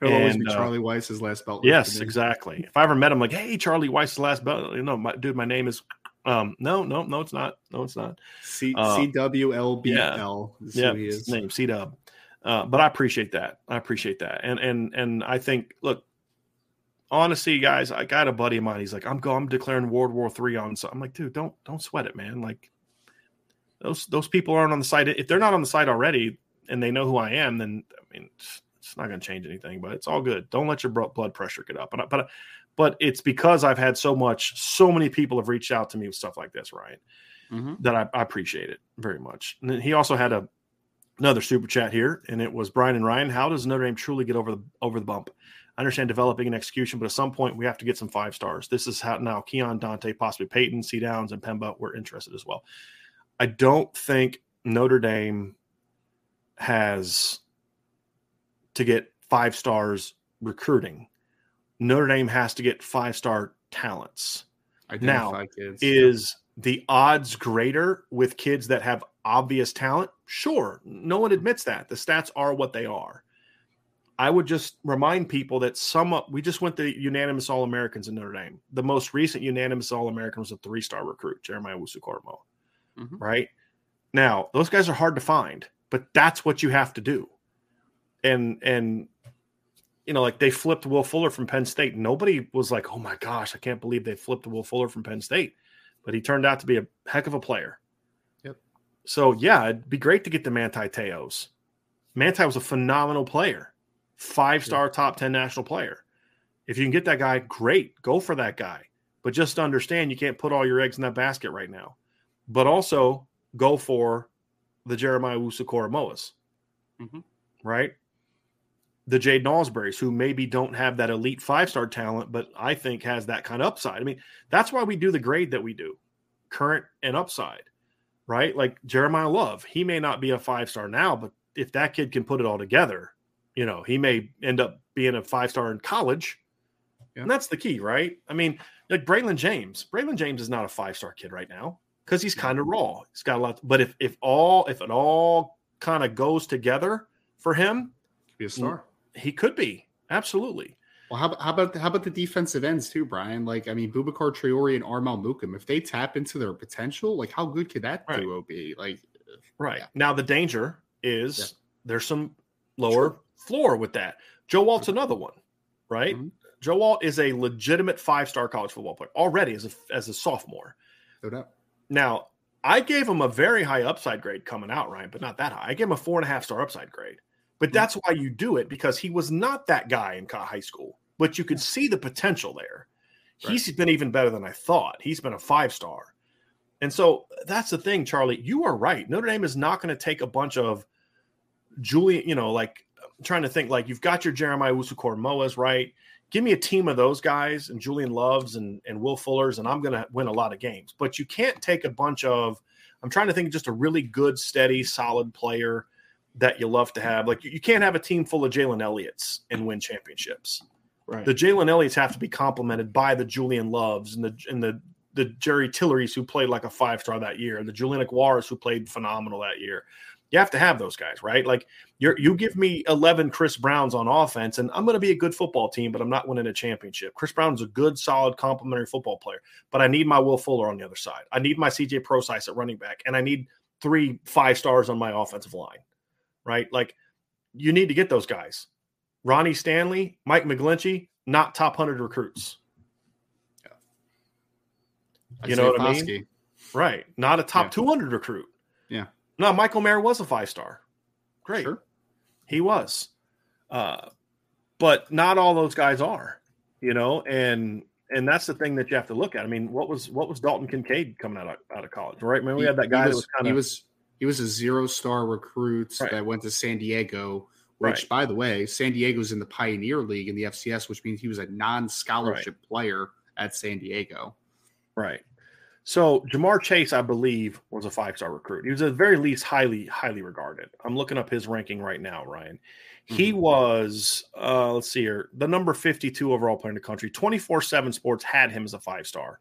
It'll and, always be uh, Charlie uh, Weis's last belt. Yes, exactly. If I ever met him, like, hey, Charlie Weis's last belt, you know, my, dude, my name is. Um, no, no, no, it's not. No, it's not. C uh, W L B L. Yeah, his name C Dub. Uh, but I appreciate that. I appreciate that. And and and I think, look, honestly, guys, I got a buddy of mine. He's like, I'm going, I'm declaring World War Three on. So I'm like, dude, don't don't sweat it, man. Like those those people aren't on the site. If they're not on the site already and they know who I am, then I mean, it's, it's not going to change anything. But it's all good. Don't let your blood pressure get up. But but but it's because I've had so much. So many people have reached out to me with stuff like this, right? Mm-hmm. That I, I appreciate it very much. And he also had a another super chat here, and it was Brian and Ryan. How does Notre Dame truly get over the over the bump? I understand developing an execution, but at some point we have to get some five stars. This is how now Keon, Dante, possibly Peyton, C Downs, and Pemba were interested as well. I don't think Notre Dame has to get five stars recruiting. Notre Dame has to get five star talents. now, kids. is the odds greater with kids that have obvious talent? Sure. No one admits that. The stats are what they are. I would just remind people that some we just went the unanimous All Americans in Notre Dame. The most recent unanimous All American was a three star recruit, Jeremiah Owusu-Koramoah. Mm-hmm. Right now, those guys are hard to find, but that's what you have to do. And and you know, like they flipped Will Fuller from Penn State. Nobody was like, "Oh my gosh, I can't believe they flipped Will Fuller from Penn State," but he turned out to be a heck of a player. Yep. So yeah, it'd be great to get the Manti Te'os. Manti was a phenomenal player five star top 10 national player. If you can get that guy, great, go for that guy. But just understand you can't put all your eggs in that basket right now. But also go for the Jeremiah Owusu-Koramoahs, mm-hmm. right? The Jaiden Ausberrys, who maybe don't have that elite five star talent, but I think has that kind of upside. I mean, that's why we do the grade that we do, current and upside, right? Like Jeremiyah Love, he may not be a five star now, but if that kid can put it all together, you know, he may end up being a five star in college. Yeah. And that's the key, right? I mean, like Braylon James. Braylon James is not a five star kid right now because he's kind of raw. He's got a lot. But if if all if it all kind of goes together for him, be a star. He could be absolutely. Well, how, how about how about the defensive ends too, Brian? Like, I mean, Boubacar Traore and Armel Mukam, if they tap into their potential, like, how good could that right. duo be? Like, right yeah. now, the danger is yeah. there's some lower sure. Floor with that. Joe Alt's another one, right? Mm-hmm. Joe Alt is a legitimate five star college football player already as a as a sophomore. No doubt. Now, I gave him a very high upside grade coming out, Ryan, but not that high. I gave him a four and a half star upside grade. But mm-hmm. that's why you do it because he was not that guy in high school, but you could see the potential there. Right. He's been even better than I thought. He's been a five star. And so that's the thing, Charlie. You are right. Notre Dame is not going to take a bunch of Julian, you know, like trying to think, like you've got your Jeremiah Owusu-Koramoahs, right? give me a team of those guys and Julian Loves and, and Will Fullers, and I'm going to win a lot of games. But you can't take a bunch of, I'm trying to think just a really good, steady, solid player that you love to have. Like you can't have a team full of Jalen Elliott's and win championships. Right. The Jalen Elliott's have to be complemented by the Julian Loves and the and the the Jerry Tillery's who played like a five star that year, and the Julian Okwara's who played phenomenal that year you have to have those guys, right? Like you you give me 11 Chris Browns on offense, and I'm going to be a good football team, but I'm not winning a championship. Chris Brown's a good, solid, complementary football player, but I need my Will Fuller on the other side. I need my CJ Prosise at running back, and I need three five stars on my offensive line, right? Like you need to get those guys. Ronnie Stanley, Mike McGlinchey, not top 100 recruits. Yeah. You know what I mean? Right. Not a top yeah. 200 recruit. No, Michael Mayer was a five star. Great. Sure. He was. Uh, but not all those guys are, you know, and and that's the thing that you have to look at. I mean, what was what was Dalton Kincaid coming out of out of college, right? I mean, we had that guy was, that was kind of he was he was a zero star recruit right. that went to San Diego, which right. by the way, San Diego's in the Pioneer League in the FCS, which means he was a non scholarship right. player at San Diego. Right. So Ja'Marr Chase, I believe, was a five star recruit. He was at very least highly, highly regarded. I'm looking up his ranking right now, Ryan. He mm-hmm. was, uh, let's see here, the number 52 overall player in the country. 24 7 Sports had him as a five star,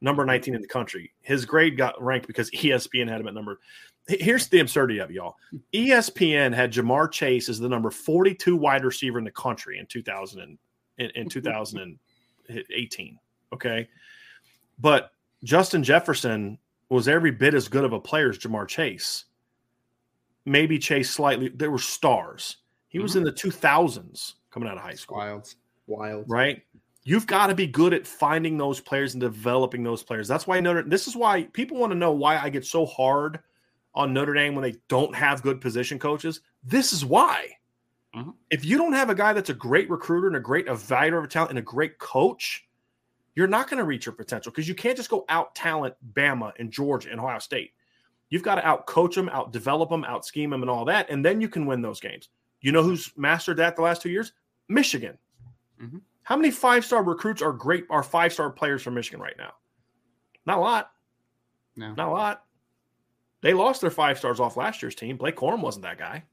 number 19 in the country. His grade got ranked because <laughs> ESPN had him at number. Here's the absurdity of it, y'all. ESPN had Ja'Marr Chase as the number 42 wide receiver in the country in 2000 and, in, in 2018. Okay. But Justin Jefferson was every bit as good of a player as Ja'Marr Chase. Maybe Chase slightly. There were stars. He mm-hmm. was in the 2000s coming out of high school. Wild. Wild. Right? You've got to be good at finding those players and developing those players. That's why Notre this is why people want to know why I get so hard on Notre Dame when they don't have good position coaches. This is why. Mm-hmm. If you don't have a guy that's a great recruiter and a great evaluator of talent and a great coach, you're not going to reach your potential because you can't just go out talent Bama and Georgia and Ohio State. You've got to out coach them, out develop them, out scheme them, and all that, and then you can win those games. You know who's mastered that the last two years? Michigan. Mm-hmm. How many five star recruits are great? Are five star players from Michigan right now? Not a lot. No, not a lot. They lost their five stars off last year's team. Blake Corum wasn't that guy,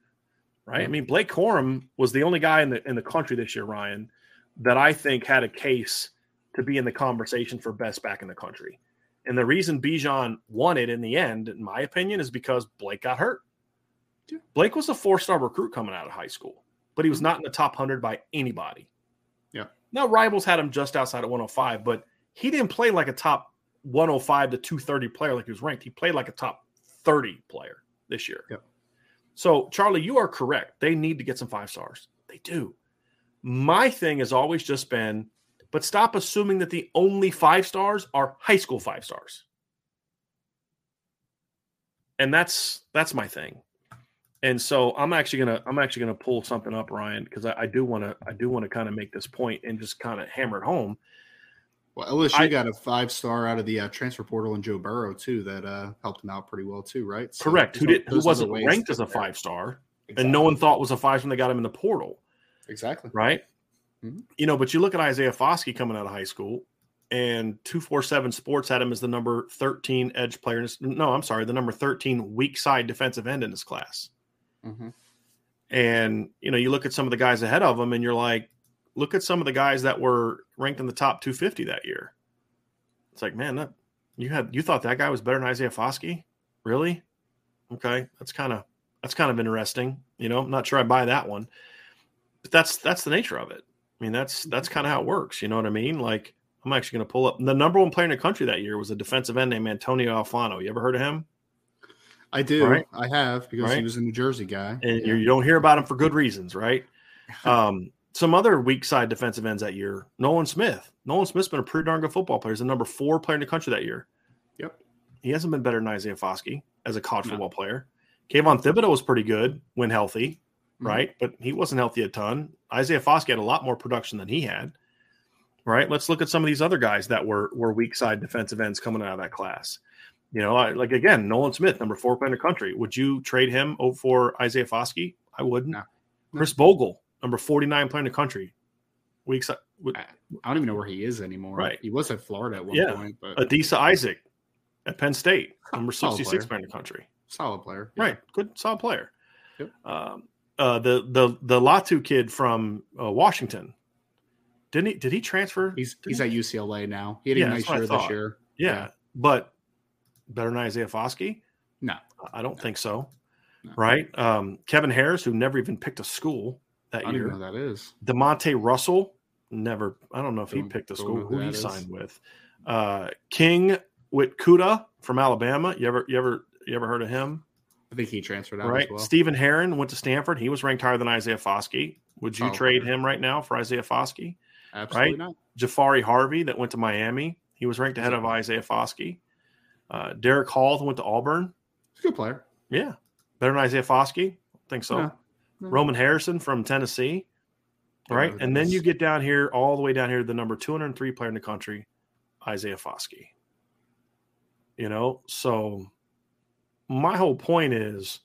right? Mm-hmm. I mean, Blake Corum was the only guy in the in the country this year, Ryan, that I think had a case to be in the conversation for best back in the country. And the reason Bijan won it in the end, in my opinion, is because Blake got hurt. Blake was a four star recruit coming out of high school, but he was mm-hmm. not in the top 100 by anybody. Yeah. Now, rivals had him just outside of 105, but he didn't play like a top 105 to 230 player like he was ranked. He played like a top 30 player this year. Yeah. So, Charlie, you are correct. They need to get some five stars. They do. My thing has always just been but stop assuming that the only five stars are high school five stars. And that's that's my thing. And so I'm actually gonna I'm actually gonna pull something up, Ryan, because I, I do want to I do want to kind of make this point and just kind of hammer it home. Well, LSU I- got a five star out of the uh, transfer portal and Joe Burrow too that uh, helped him out pretty well too, right? So Correct. Who did who those are the wasn't ranked as a five star, Exactly. and no one thought was a five when they got him in the portal, exactly. right? Mhm. You know, but you look at Isaiah Foskey coming out of high school, and two four seven Sports had him as the number thirteen edge player. No, I'm sorry, the number thirteen weak side defensive end in this class. hmm And you know, you look at some of the guys ahead of him, and you're like, look at some of the guys that were ranked in the top 250 that year. It's like, man, that you had you thought that guy was better than Isaiah Foskey, really? Okay, that's kind of that's kind of interesting. You know, I'm not sure I buy that one, but that's that's the nature of it. I mean, that's that's kind of how it works. You know what I mean? Like, I'm actually going to pull up the number one player in the country that year was a defensive end named Antonio Alfano. You ever heard of him? I do. Right. I have because Right. he was a New Jersey guy. and Yeah. you don't hear about him for good reasons, right? <laughs> Um, some other weak side defensive ends that year, Nolan Smith. Nolan Smith's been a pretty darn good football player. He's the number four player in the country that year. Yep. He hasn't been better than Isaiah Foskey as a college No. football player. Kayvon Thibodeaux was pretty good when healthy. Right? But he wasn't healthy a ton. Isaiah Foskey had a lot more production than he had. Right. Let's look at some of these other guys that were were weak side defensive ends coming out of that class. You know, I- like again, Nolan Smith, number four player in the country. Would you trade him for Isaiah Foskey? I wouldn't. No. Khris Bogle, number 49 player in the country. Weak side. would- I don't even know where he is anymore. Right. He was at Florida at one Yeah. point, but Adisa Isaac at Penn State, number <laughs> 66 player. player in the country. solid player. Yeah. Right. Good, solid player. Yep. Um, uh, the the the Latu kid from uh, Washington. Didn't he? Did he transfer? He's he's he? at UCLA now. He had a Yeah, nice what I year this year. yeah, yeah. but better than Isaiah Foskey? No. I don't think so. No. Right. Um, Kevin Harris, who never even picked a school I that don't year. know that is. Demonte Russell, never. I don't know if he Don't- picked a school who who he is. signed with. Uh, King Mwikuta from Alabama. You ever you ever you ever heard of him? I think he transferred out right. as well. Stephen Herron went to Stanford. He was ranked higher than Isaiah Foskey. Would you Solid trade him right now for Isaiah Foskey? Absolutely right? not. Jahfari Harvey that went to Miami. He was ranked ahead of Isaiah Foskey. Uh, Derick Hall that went to Auburn. He's a good player. Yeah, better than Isaiah Foskey. I think so. No, no. Roman Harrison from Tennessee. Right, and then you get down here, all the way down here, to the number 203 player in the country, Isaiah Foskey. You know, so my whole point is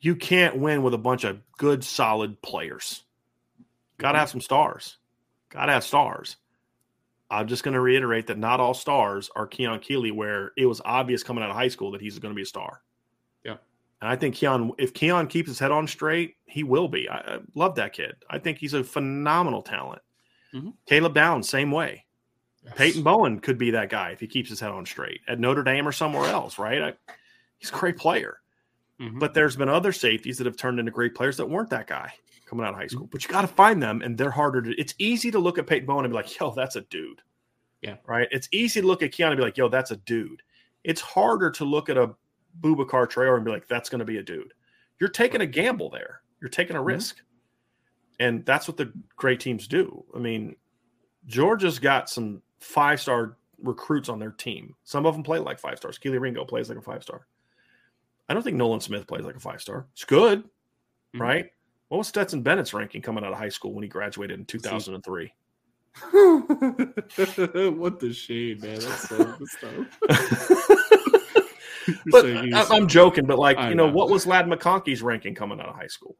you can't win with a bunch of good, solid players. Got to have some stars. Got to have stars. I'm just going to reiterate that not all stars are Keon Keeley, where it was obvious coming out of high school that he's going to be a star. Yeah. And I think Keon, if Keon keeps his head on straight, he will be. I, I love that kid. I think he's a phenomenal talent. Mhm. Caleb Downs, same way. Yes. Peyton Bowen could be that guy if he keeps his head on straight at Notre Dame or somewhere else, right? I, he's a great player. Mhm. But there's been other safeties that have turned into great players that weren't that guy coming out of high Mm-hmm. school. But you got to find them, and they're harder to. It's easy to look at Peyton Bowen and be like, "Yo, that's a dude." Yeah. Right. It's easy to look at Keon and be like, "Yo, that's a dude." It's harder to look at a Boubacar Traore and be like, "That's going to be a dude." You're taking a gamble there. You're taking a Mhm. risk, and that's what the great teams do. I mean, Georgia's got some five star recruits on their team. Some of them play like five stars. Kelee Ringo plays like a five star. I don't think Nolan Smith plays like a five star. It's good, Mhm. right? What was Stetson Bennett's ranking coming out of high school when he graduated in 2003? <laughs> what the shade, man. That's so good stuff. <laughs> You're but saying I, I'm joking, but like, I you know, know. what was Ladd McConkey's ranking coming out of high school?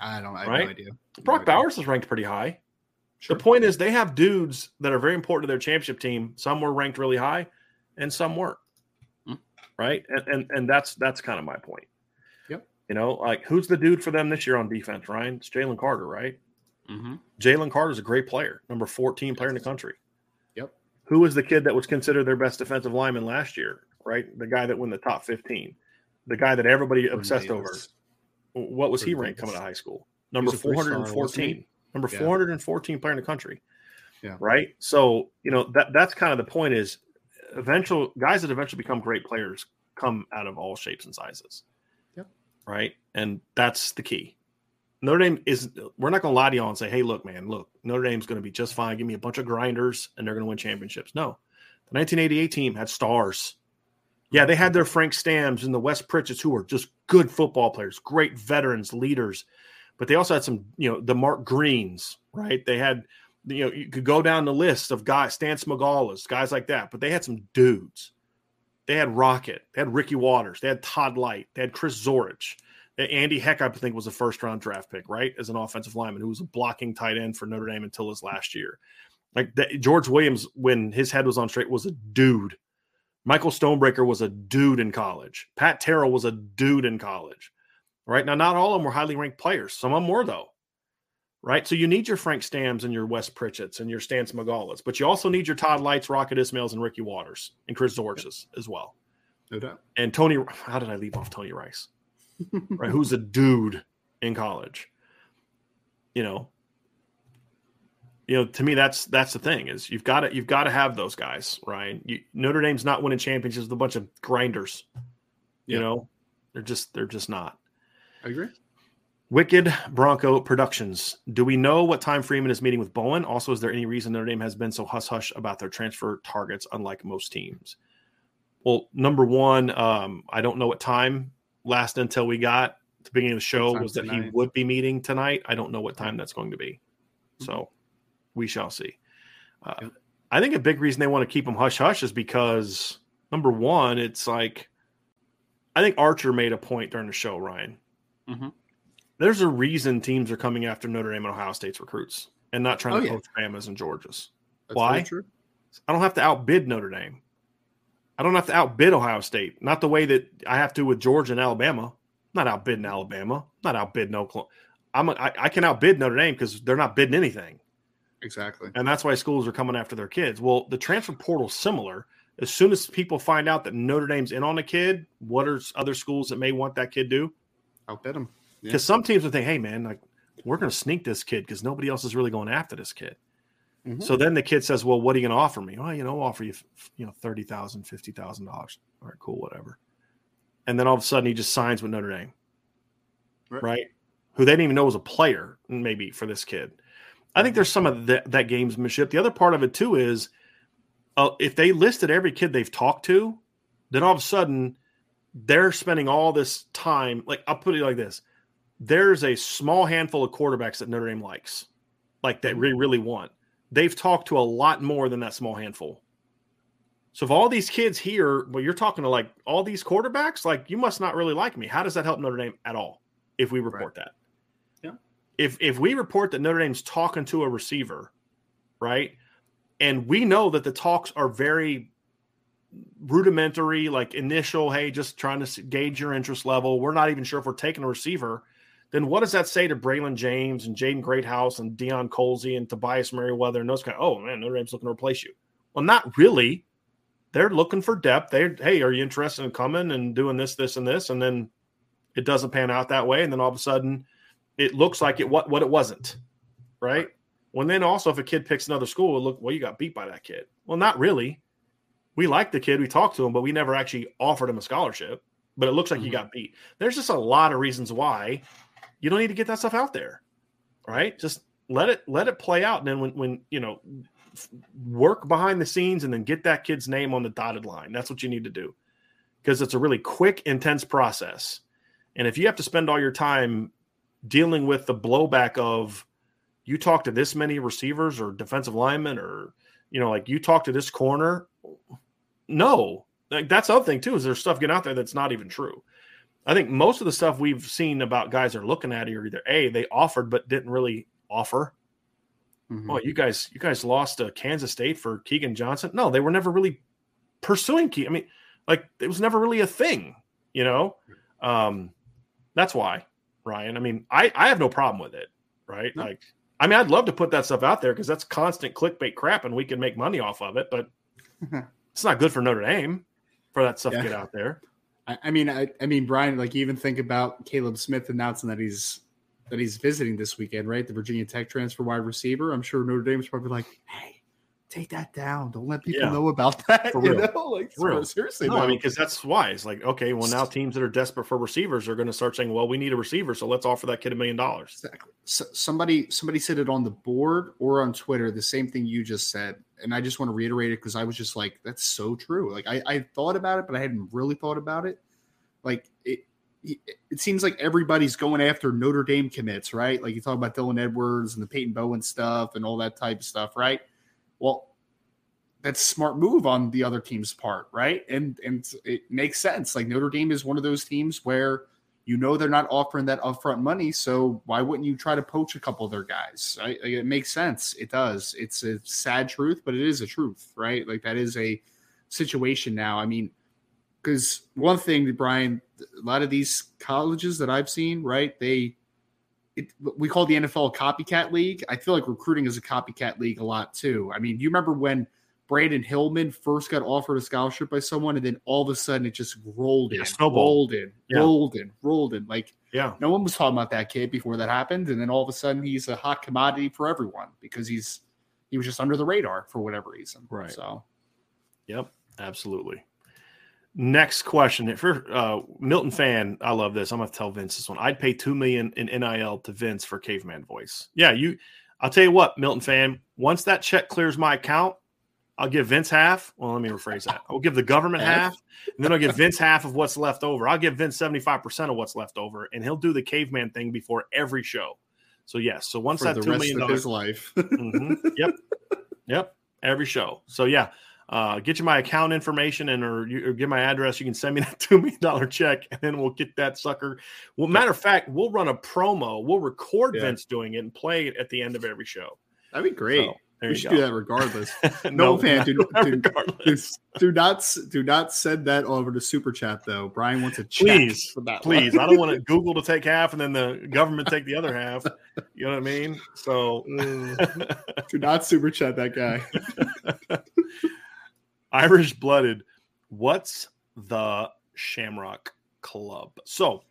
I don't. I have Right? no idea. Brock No idea. Bowers is ranked pretty high. Sure. The point is, they have dudes that are very important to their championship team. Some were ranked really high, and some weren't. Right, and, and and that's that's kind of my point. Yep. You know, like who's the dude for them this year on defense? Ryan, it's Jalen Carter, right? Mhm. Jalen Carter's a great player, number 14 player in the country. Yep. Who was the kid that was considered their best defensive lineman last year? Right, the guy that won the top 15, the guy that everybody Jordan obsessed over. What was he ranked coming Davis. out of high school? Number He was a three-star, wasn't 414. Number Yeah. 414 player in the country. Yeah. Right. So, you know, that that's kind of the point is eventual guys that eventually become great players come out of all shapes and sizes. Yep. Right. And that's the key. Notre Dame is we're not gonna lie to y'all and say, hey, look, man, look, Notre Dame's gonna be just fine. Give me a bunch of grinders and they're gonna win championships. No. The 1988 team had stars. Yeah, they had their Frank Stams and the Wes Pritchett's who were just good football players, great veterans, leaders. But they also had some, you know, the Mark Greens, right? They had, you know, you could go down the list of guys, Stan Smagalas, guys like that. But they had some dudes. They had Rocket, they had Ricky Watters, they had Todd Lyght, they had Chris Zorich. Andy Heck, I think, was a first round draft pick, right? As an offensive lineman who was a blocking tight end for Notre Dame until his last year. Like George Williams, when his head was on straight, was a dude. Michael Stonebreaker was a dude in college. Pat Terrell was a dude in college. Right now, not all of them were highly ranked players. Some of them were, though. Right. So you need your Frank Stams and your Wes Pritchett's and your Stan Smagalas, but you also need your Todd Lyghts, Rocket Ismails, and Ricky Watters and Chris Zorich's as well. No doubt. And Tony, how did I leave off Tony Rice? <laughs> right. Who's a dude in college? You know, you know, to me, that's that's the thing is you've got to you've got to have those guys, right? You, Notre Dame's not winning championships with a bunch of grinders. You yeah. know, they're just they're just not. I agree. Wicked Bronco Productions. Do we know what time Freeman is meeting with Bowen? Also, is there any reason Notre Dame has been so hush hush about their transfer targets, unlike most teams? Well, number one, um, I don't know what time. Last until we got the beginning of the show was that tonight. he would be meeting tonight. I don't know what time that's going to be. So we shall see. Uh, yeah. I think a big reason they want to keep him hush hush is because number one, it's like I think Archer made a point during the show, Ryan. Mm-hmm. There's a reason teams are coming after Notre Dame and Ohio State's recruits and not trying oh, to yeah. poach Bama's and Georgia's. That's Why? I don't have to outbid Notre Dame. I don't have to outbid Ohio State. Not the way that I have to with Georgia and Alabama. I'm not outbidding Alabama. I'm not outbidding Oklahoma. I'm a, I, I can outbid Notre Dame because they're not bidding anything. Exactly. And that's why schools are coming after their kids. Well, the transfer portal similar. As soon as people find out that Notre Dame's in on a kid, what are other schools that may want that kid do? Outbid them. Because yeah. some teams would think, hey, man, like we're going to sneak this kid because nobody else is really going after this kid. Mm-hmm. So then the kid says, well, what are you going to offer me? Well, you know, I'll offer you, you know, $30,000, $50,000. All right, cool, whatever. And then all of a sudden he just signs with Notre Dame, right? right? Who they didn't even know was a player, maybe for this kid. I think there's some of that, that gamesmanship. The other part of it too is uh, if they listed every kid they've talked to, then all of a sudden they're spending all this time. Like I'll put it like this: there's a small handful of quarterbacks that Notre Dame likes, like that mm-hmm. really really want. They've talked to a lot more than that small handful. So if all these kids here, well, you're talking to like all these quarterbacks, like you must not really like me. How does that help Notre Dame at all if we report right. that? Yeah. If if we report that Notre Dame's talking to a receiver, right, and we know that the talks are very rudimentary, like initial, hey, just trying to gauge your interest level. We're not even sure if we're taking a receiver. Then what does that say to Braylon James and Jaden Greathouse and Deion Colzie and Tobias Merriweather and those kind? Of, oh man, Notre Dame's looking to replace you. Well, not really. They're looking for depth. They, hey, are you interested in coming and doing this, this, and this? And then it doesn't pan out that way, and then all of a sudden it looks like it what what it wasn't, right? When then also if a kid picks another school, look well, you got beat by that kid. Well, not really. We like the kid, we talked to him, but we never actually offered him a scholarship. But it looks like mm-hmm. he got beat. There's just a lot of reasons why you don't need to get that stuff out there, right? Just let it let it play out, and then when when you know work behind the scenes and then get that kid's name on the dotted line. That's what you need to do because it's a really quick, intense process. And if you have to spend all your time dealing with the blowback of you talk to this many receivers or defensive linemen or you know like you talk to this corner no like that's the other thing too is there's stuff getting out there that's not even true i think most of the stuff we've seen about guys are looking at are either a they offered but didn't really offer mm-hmm. oh you guys you guys lost to kansas state for Keegan johnson no they were never really pursuing Keegan. i mean like it was never really a thing you know um that's why Ryan. I mean, I, I have no problem with it, right? No. Like, I mean, I'd love to put that stuff out there because that's constant clickbait crap and we can make money off of it, but <laughs> it's not good for Notre Dame for that stuff yeah. to get out there. I, I mean, I, I, mean, Brian, like even think about Caleb Smith announcing that he's that he's visiting this weekend, right? The Virginia Tech transfer wide receiver. I'm sure Notre Dame's probably like, hey, take that down. Don't let people yeah. know about <laughs> that. For real. You know? Like for real. seriously. No, I mean, because that's why it's like, okay, well now teams that are desperate for receivers are going to start saying, well, we need a receiver, so let's offer that kid a million dollars. Exactly. So somebody somebody said it on the board or on Twitter, the same thing you just said. And I just want to reiterate it because I was just like, that's so true. Like I, I thought about it, but I hadn't really thought about it. Like it it seems like everybody's going after Notre Dame commits, right? Like you talk about Dylan Edwards and the Peyton Bowen stuff and all that type of stuff, right? Well, that's smart move on the other team's part, right? And and it makes sense. Like Notre Dame is one of those teams where you know they're not offering that upfront money, so why wouldn't you try to poach a couple of their guys? Right? It makes sense. It does. It's a sad truth, but it is a truth, right? Like that is a situation now. I mean, because one thing, Brian, a lot of these colleges that I've seen, right? They it, we call the NFL a copycat league. I feel like recruiting is a copycat league a lot too. I mean, you remember when Brandyn Hillman first got offered a scholarship by someone, and then all of a sudden it just rolled in, yeah, rolled in, yeah. rolled in, rolled in. Like, yeah, no one was talking about that kid before that happened, and then all of a sudden he's a hot commodity for everyone because he's he was just under the radar for whatever reason. Right. So, yep, absolutely. Next question. If you're uh, Milton fan, I love this. I'm gonna tell Vince this one. I'd pay two million in NIL to Vince for caveman voice. Yeah, you I'll tell you what, Milton fan, once that check clears my account, I'll give Vince half. Well, let me rephrase that. I'll give the government half, and then I'll give Vince half of what's left over. I'll give Vince 75% of what's left over, and he'll do the caveman thing before every show. So yes. So once For that two million dollars life. mm-hmm, yep. <laughs> Yep. Every show. So yeah uh, get you my account information and or, you, or get my address. You can send me <laughs> that two million dollar check, and then we'll get that sucker. Well, matter of fact, we'll run a promo. We'll record yeah. Vince doing it and play it at the end of every show. That'd be great. So, we should go. do that regardless. <laughs> no, no fan, do, do, <laughs> do, do, not do not send that over to super chat though. Brian wants a check please, for that. Please, I don't want to Google to take half and then the government take the other half. You know what I mean? So do not super chat that guy. Irish blooded. What's the Shamrock Club? So,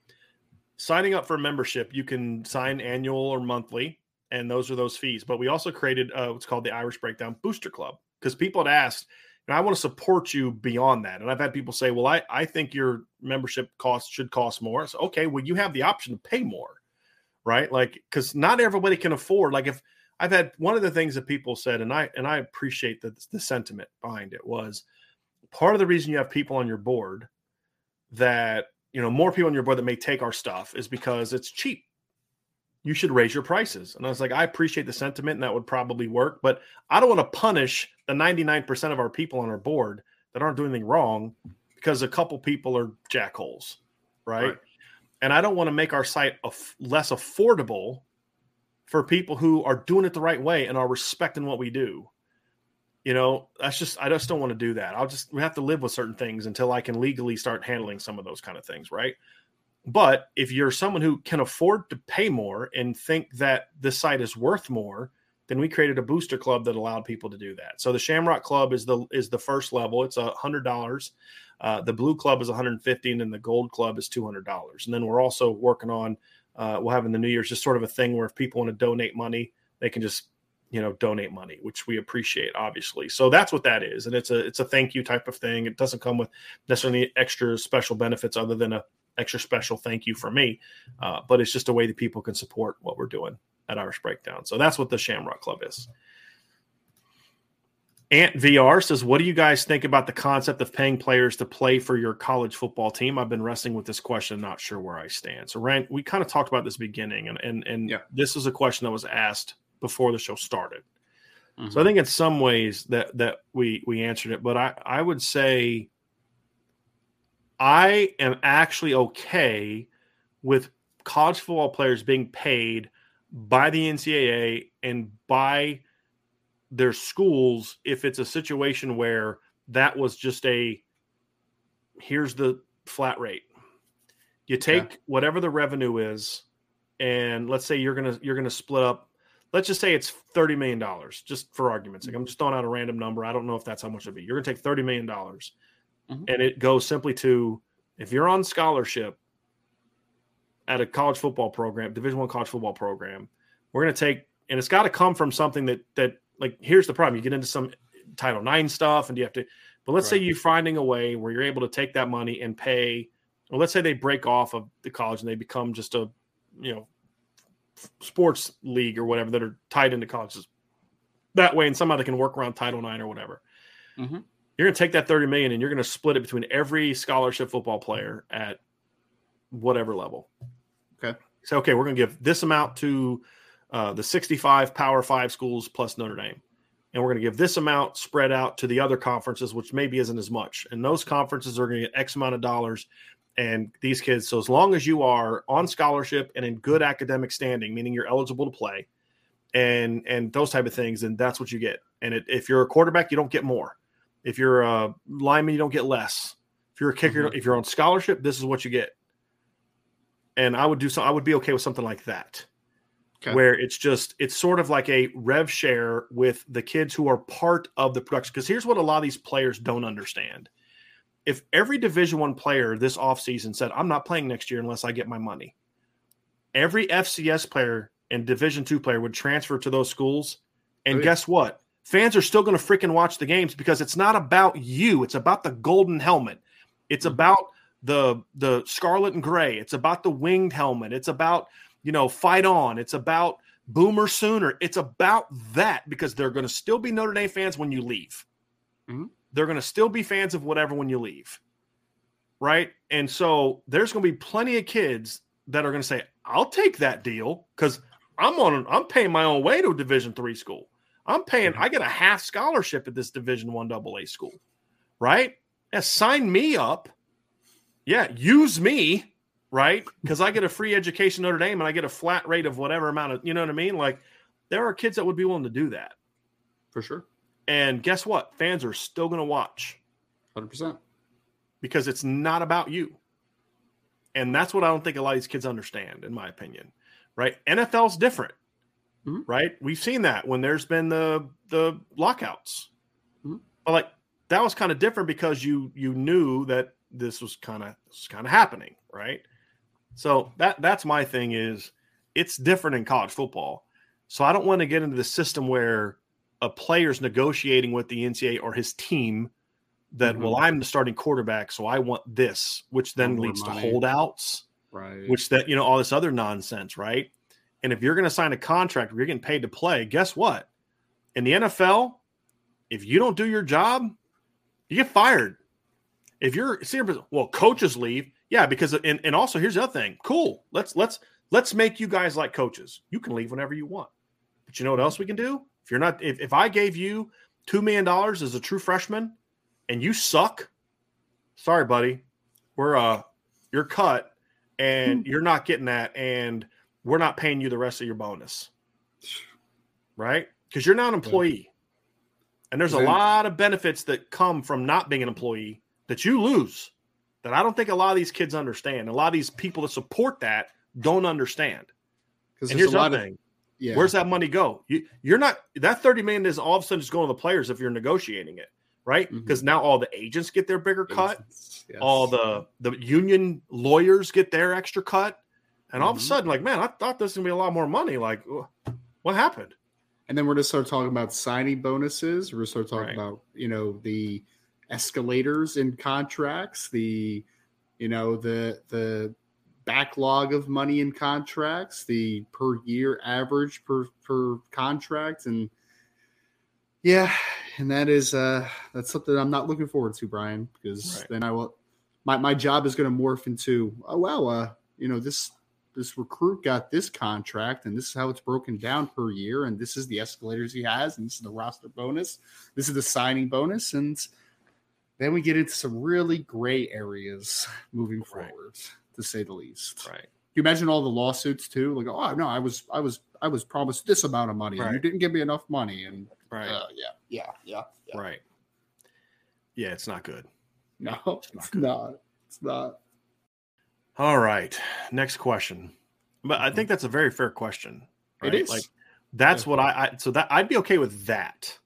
signing up for a membership, you can sign annual or monthly, and those are those fees. But we also created uh, what's called the Irish Breakdown Booster Club because people had asked, and I want to support you beyond that. And I've had people say, well, I, I think your membership cost should cost more. So, okay, well, you have the option to pay more, right? Like, because not everybody can afford, like, if I've had one of the things that people said, and I and I appreciate the the sentiment behind it was part of the reason you have people on your board that you know more people on your board that may take our stuff is because it's cheap. You should raise your prices. And I was like, I appreciate the sentiment, and that would probably work, but I don't want to punish the 99% of our people on our board that aren't doing anything wrong because a couple people are jackholes, right? right. And I don't want to make our site af- less affordable for people who are doing it the right way and are respecting what we do. You know, that's just I just don't want to do that. I'll just we have to live with certain things until I can legally start handling some of those kind of things, right? But if you're someone who can afford to pay more and think that this site is worth more, then we created a booster club that allowed people to do that. So the Shamrock Club is the is the first level. It's a hundred dollars. Uh, the Blue Club is 150, and the Gold Club is two hundred dollars. And then we're also working on uh, we'll have in the new year's just sort of a thing where if people want to donate money, they can just you know donate money, which we appreciate obviously. So that's what that is, and it's a it's a thank you type of thing. It doesn't come with necessarily extra special benefits other than a extra special thank you for me, uh, but it's just a way that people can support what we're doing at Irish Breakdown. So that's what the Shamrock Club is. Ant VR says, What do you guys think about the concept of paying players to play for your college football team? I've been wrestling with this question, not sure where I stand. So, Rand, we kind of talked about this beginning, and and, and yeah. this is a question that was asked before the show started. Mm-hmm. So I think in some ways that that we we answered it, but I, I would say I am actually okay with college football players being paid by the NCAA and by their schools if it's a situation where that was just a here's the flat rate. You take yeah. whatever the revenue is, and let's say you're gonna you're gonna split up. Let's just say it's thirty million dollars, just for argument's sake. I'm just throwing out a random number. I don't know if that's how much it'd be. You're gonna take thirty million dollars, mm-hmm. and it goes simply to if you're on scholarship at a college football program, Division One college football program, we're gonna take, and it's got to come from something that that like here's the problem you get into some Title IX stuff and you have to? But let's Right. say you're finding a way where you're able to take that money and pay. Or let's say they break off of the college and they become just a, you know, sports league or whatever that are tied into colleges. That way, and somehow they can work around Title IX or whatever. Mhm. You're going to take that 30 million and you're going to split it between every scholarship football player at whatever level. Okay. So, okay, we're going to give this amount to uh, the 65 Power Five schools plus Notre Dame. And we're going to give this amount spread out to the other conferences, which maybe isn't as much. And those conferences are going to get X amount of dollars. And these kids, so as long as you are on scholarship and in good academic standing, meaning you're eligible to play, and and those type of things, then that's what you get. And it, if you're a quarterback, you don't get more. If you're a lineman, you don't get less. If you're a kicker, if you're on scholarship, this is what you get. And I would do so. I would be okay with something like that, Okay. where it's just it's sort of like a rev share with the kids who are part of the production. Because here's what a lot of these players don't understand: if every Division One player this offseason said, "I'm not playing next year unless I get my money," every FCS player and Division Two player would transfer to those schools, and Oh, yeah. guess what? Fans are still going to freaking watch the games because it's not about you; it's about the golden helmet. It's Mhm. about the the scarlet and gray. It's about the winged helmet. It's about you know fight on. It's about Boomer Sooner. It's about that because they're going to still be Notre Dame fans when you leave. Mhm. They're going to still be fans of whatever when you leave, right? And so there's going to be plenty of kids that are going to say, "I'll take that deal because I'm on. I'm paying my own way to a Division three school. I'm paying. I get a half scholarship at this Division one double A school, right? Yeah, sign me up. Yeah, use me, right? Because I get a free education Notre Dame and I get a flat rate of whatever amount of, you know what I mean? Like there are kids that would be willing to do that. for sure. And guess what? Fans are still going to watch Hundred percent. because it's not about you. And that's what I don't think a lot of these kids understand, in my opinion. Right? NFL's different. Mhm. Right? We've seen that when there's been the the lockouts. Mhm. But like that was kind of different because you you knew that this was kind of this was kind of happening, right? So that that's my thing is it's different in college football. So I don't want to get into the system where a player's negotiating with the NCAA or his team that Mhm. well I'm the starting quarterback so I want this which then more leads money. to holdouts Right. which that you know all this other nonsense right and if you're going to sign a contract you're getting paid to play guess what in the NFL if you don't do your job you get fired if you're well coaches leave yeah because and, and also here's the other thing. Cool. Let's let's let's make you guys like coaches. You can leave whenever you want. But you know what else we can do? If you're not if, if i gave you two million dollars as a true freshman and you suck sorry buddy we're uh you're cut and you're not getting that and we're not paying you the rest of your bonus. Right? Because you're not an employee. And there's a lot of benefits that come from not being an employee that you lose that i don't think a lot of these kids understand a lot of these people that support that don't understand Because here's a the lot other of thing yeah. Where's that money go? You, you're not that 30 million is all of a sudden just going to the players if you're negotiating it, right? Because now all the agents get their bigger cut, yes. all the the union lawyers get their extra cut, and all of a Mhm. sudden, like, man, I thought this was gonna be a lot more money. Like, what happened? And then we're gonna start talking about signing bonuses. We're gonna start talking Right. about you know the escalators in contracts, the you know the the backlog of money in contracts, the per year average per per contract, and yeah, and that is uh that's something I'm not looking forward to, Brian, because Right. then I will my my job is going to morph into oh well uh you know this this recruit got this contract and this is how it's broken down per year and this is the escalators he has and this is the roster bonus this is the signing bonus and then we get into some really gray areas moving Right. forward to say the least Right. you imagine all the lawsuits too like oh no i was i was i was promised this amount of money and you didn't give me enough money and Right. uh, yeah yeah yeah, yeah. right. Yeah, it's not good. no <laughs> not it's not it's not All right. Next question. But I think that's a very fair question. It Right? is. Like that's what I, I so that I'd be okay with that.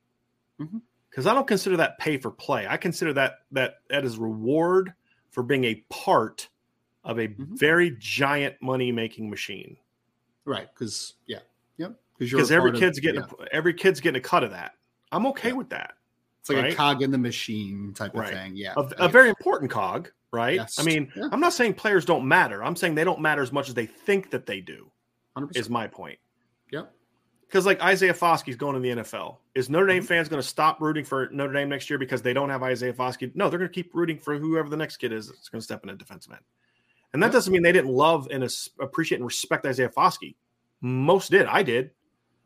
Mhm. Because I don't consider that pay for play. I consider that that that is reward for being a part of a Mhm. very giant money making machine. right because yeah yep Because every kid's getting yeah. a, every kid's getting a cut of that. I'm okay Yeah. with that. It's like right? a cog in the machine type of thing. Yeah. A, get very important cog, right? Yes. I mean, Yeah. I'm not saying players don't matter. I'm saying they don't matter as much as they think that they do. 100%. Is my point. Yep. Because like Isaiah Foskey's going to the NFL. Is Notre Dame Mhm. fans going to stop rooting for Notre Dame next year because they don't have Isaiah Foskey? No, they're going to keep rooting for whoever the next kid is that's going to step in a defensive end. And that doesn't mean they didn't love and appreciate and respect Isaiah Foskey. Most did. I did.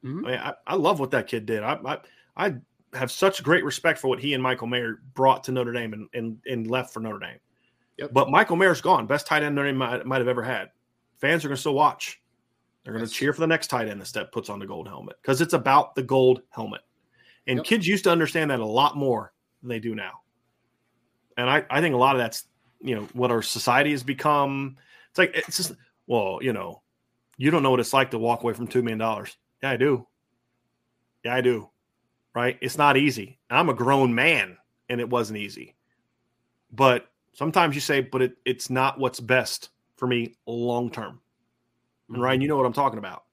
Mhm. I, mean, I, I love what that kid did. I, I I have such great respect for what he and Michael Mayer brought to Notre Dame and and, and left for Notre Dame. Yep. But Michael Mayer's gone. Best tight end Notre Dame might, might have ever had. Fans are going to still watch. They're going to Yes. cheer for the next tight end that step puts on the gold helmet because it's about the gold helmet. And Yep. kids used to understand that a lot more than they do now. And I, I think a lot of that's you know what our society has become. It's like it's just well, you know, you don't know what it's like to walk away from two million dollars. Yeah, I do. Yeah, I do. Right? It's not easy. I'm a grown man, and it wasn't easy. But sometimes you say, but it, it's not what's best for me long term. And Ryan, mm-hmm. you know what I'm talking about.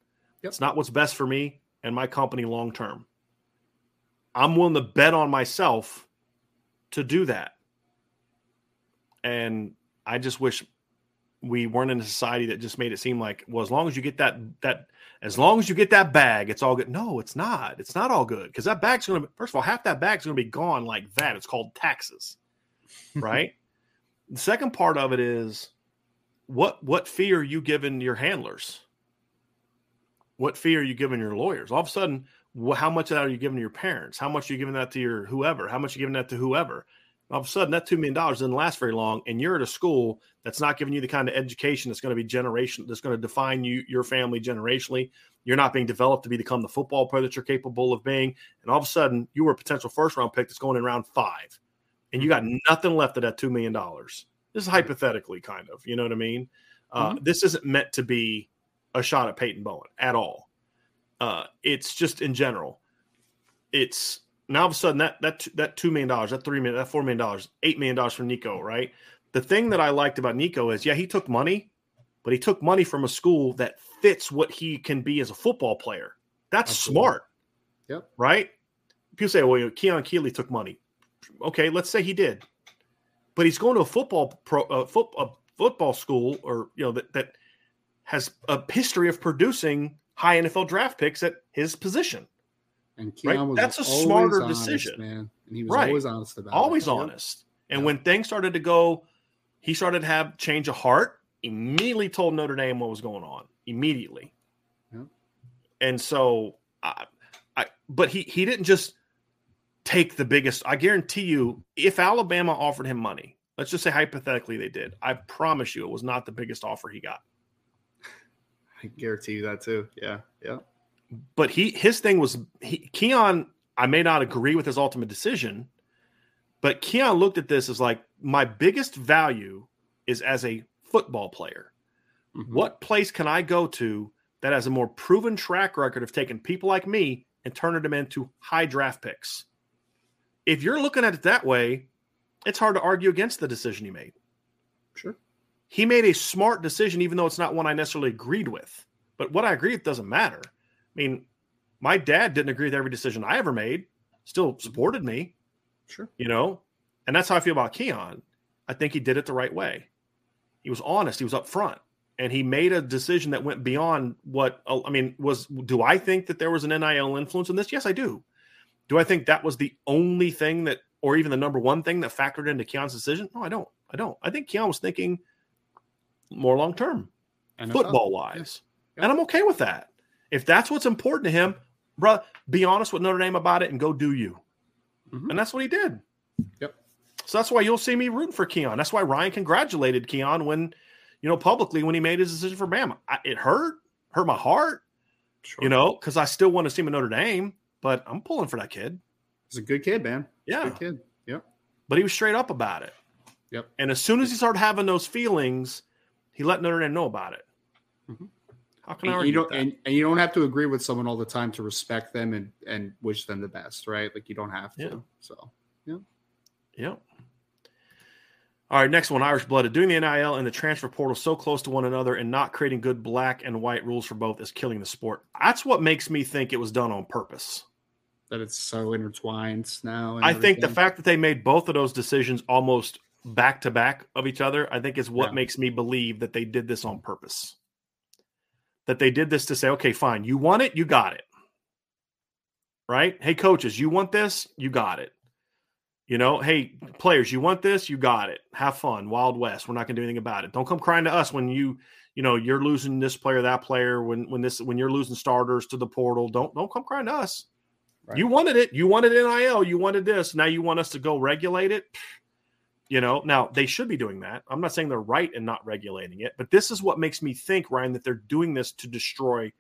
Yep. It's not what's best for me and my company long term. I'm willing to bet on myself to do that. And I just wish we weren't in a society that just made it seem like, well, as long as you get that that as long as you get that bag, it's all good. No, it's not. It's not all good because that bag's going to first of all half that bag's going to be gone like that. It's called taxes, <laughs> right? the second part of it is what what fee are you giving your handlers? What fee are you giving your lawyers? All of a sudden, wh- how much of that are you giving to your parents? How much are you giving that to your whoever? How much are you giving that to whoever? All of a sudden, that two million dollars doesn't last very long, and you're at a school that's not giving you the kind of education that's going to be generation that's going to define you your family generationally. You're not being developed to be become the football player that you're capable of being, and all of a sudden, you were a potential first round pick that's going in round five, and you mm-hmm. got nothing left of that two million dollars. This is hypothetically, kind of, you know what I mean? Uh, This isn't meant to be a shot at Peyton Bowen at all. Uh, it's just in general. It's now all of a sudden that that that two million dollars, that three million, that four million dollars, eight million dollars from Nico, right? The thing that I liked about Nico is, yeah, he took money, but he took money from a school that fits what he can be as a football player. That's Absolutely. smart. Yep. Right? People say, well, you know, Keon Keeley took money. Okay, let's say he did, but he's going to a football pro, uh, foot, a football school, or you know that that has a history of producing high NFL draft picks at his position. And Right? Was That's a smarter honest, decision. man. And he was Right. always honest about it. always Yep. honest. And Yeah. when things started to go, he started to have change of heart. Immediately told Notre Dame what was going on. Immediately. Yeah. And so, I, I, but he he didn't just take the biggest. I guarantee you, if Alabama offered him money, let's just say hypothetically they did, I promise you, it was not the biggest offer he got. I guarantee you that too. Yeah. Yeah. but he his thing was he, Keon. I may not agree with his ultimate decision, but Keon looked at this as like my biggest value is as a football player. Mhm. What place can I go to that has a more proven track record of taking people like me and turning them into high draft picks? If you're looking at it that way, it's hard to argue against the decision he made. Sure. He made a smart decision, even though it's not one I necessarily agreed with. But what I agree with doesn't matter. I mean, my dad didn't agree with every decision I ever made, still supported me, Sure. you know? And that's how I feel about Keon. I think he did it the right way. He was honest, he was upfront, and he made a decision that went beyond what I mean, was do I think that there was an NIL influence in this? Yes, I do. Do I think that was the only thing that or even the number one thing that factored into Keon's decision? No, I don't. I don't. I think Keon was thinking more long term football wise. Yeah. And I'm okay with that. If that's what's important to him, bruh, be honest with Notre Dame about it and go do you. Mhm. And that's what he did. Yep. So that's why you'll see me rooting for Keon. That's why Ryan congratulated Keon when, you know, publicly when he made his decision for Bama. I, it hurt, hurt my heart, Sure. you know, because I still want to see him at Notre Dame, but I'm pulling for that kid. he's a good kid, man. Yeah. Good kid. Yep. But he was straight up about it. Yep. And as soon as he started having those feelings, he let Notre Dame know about it. Mhm. How can I And argue you don't and, and you don't have to agree with someone all the time to respect them and and wish them the best, right? Like you don't have to. Yeah. So yeah. Yep. All right, next one Irish blooded. Doing the NIL and the transfer portal so close to one another and not creating good black and white rules for both is killing the sport. That's what makes me think it was done on purpose. That it's so intertwined now. I think the fact that they made both of those decisions almost back to back of each other, I think is what yeah. makes me believe that they did this on purpose. That they did this to say, okay, fine, you want it, you got it. Right? Hey, coaches, you want this, you got it. You know, hey, players, you want this, you got it. Have fun, Wild West. We're not going to do anything about it. Don't come crying to us when you, you know, you're losing this player, that player. When when this when you're losing starters to the portal, don't don't come crying to us. Right. You wanted it. You wanted NIL. You wanted this. Now you want us to go regulate it. You know, now they should be doing that. I'm not saying they're right in not regulating it, but this is what makes me think, Ryan, that they're doing this to destroy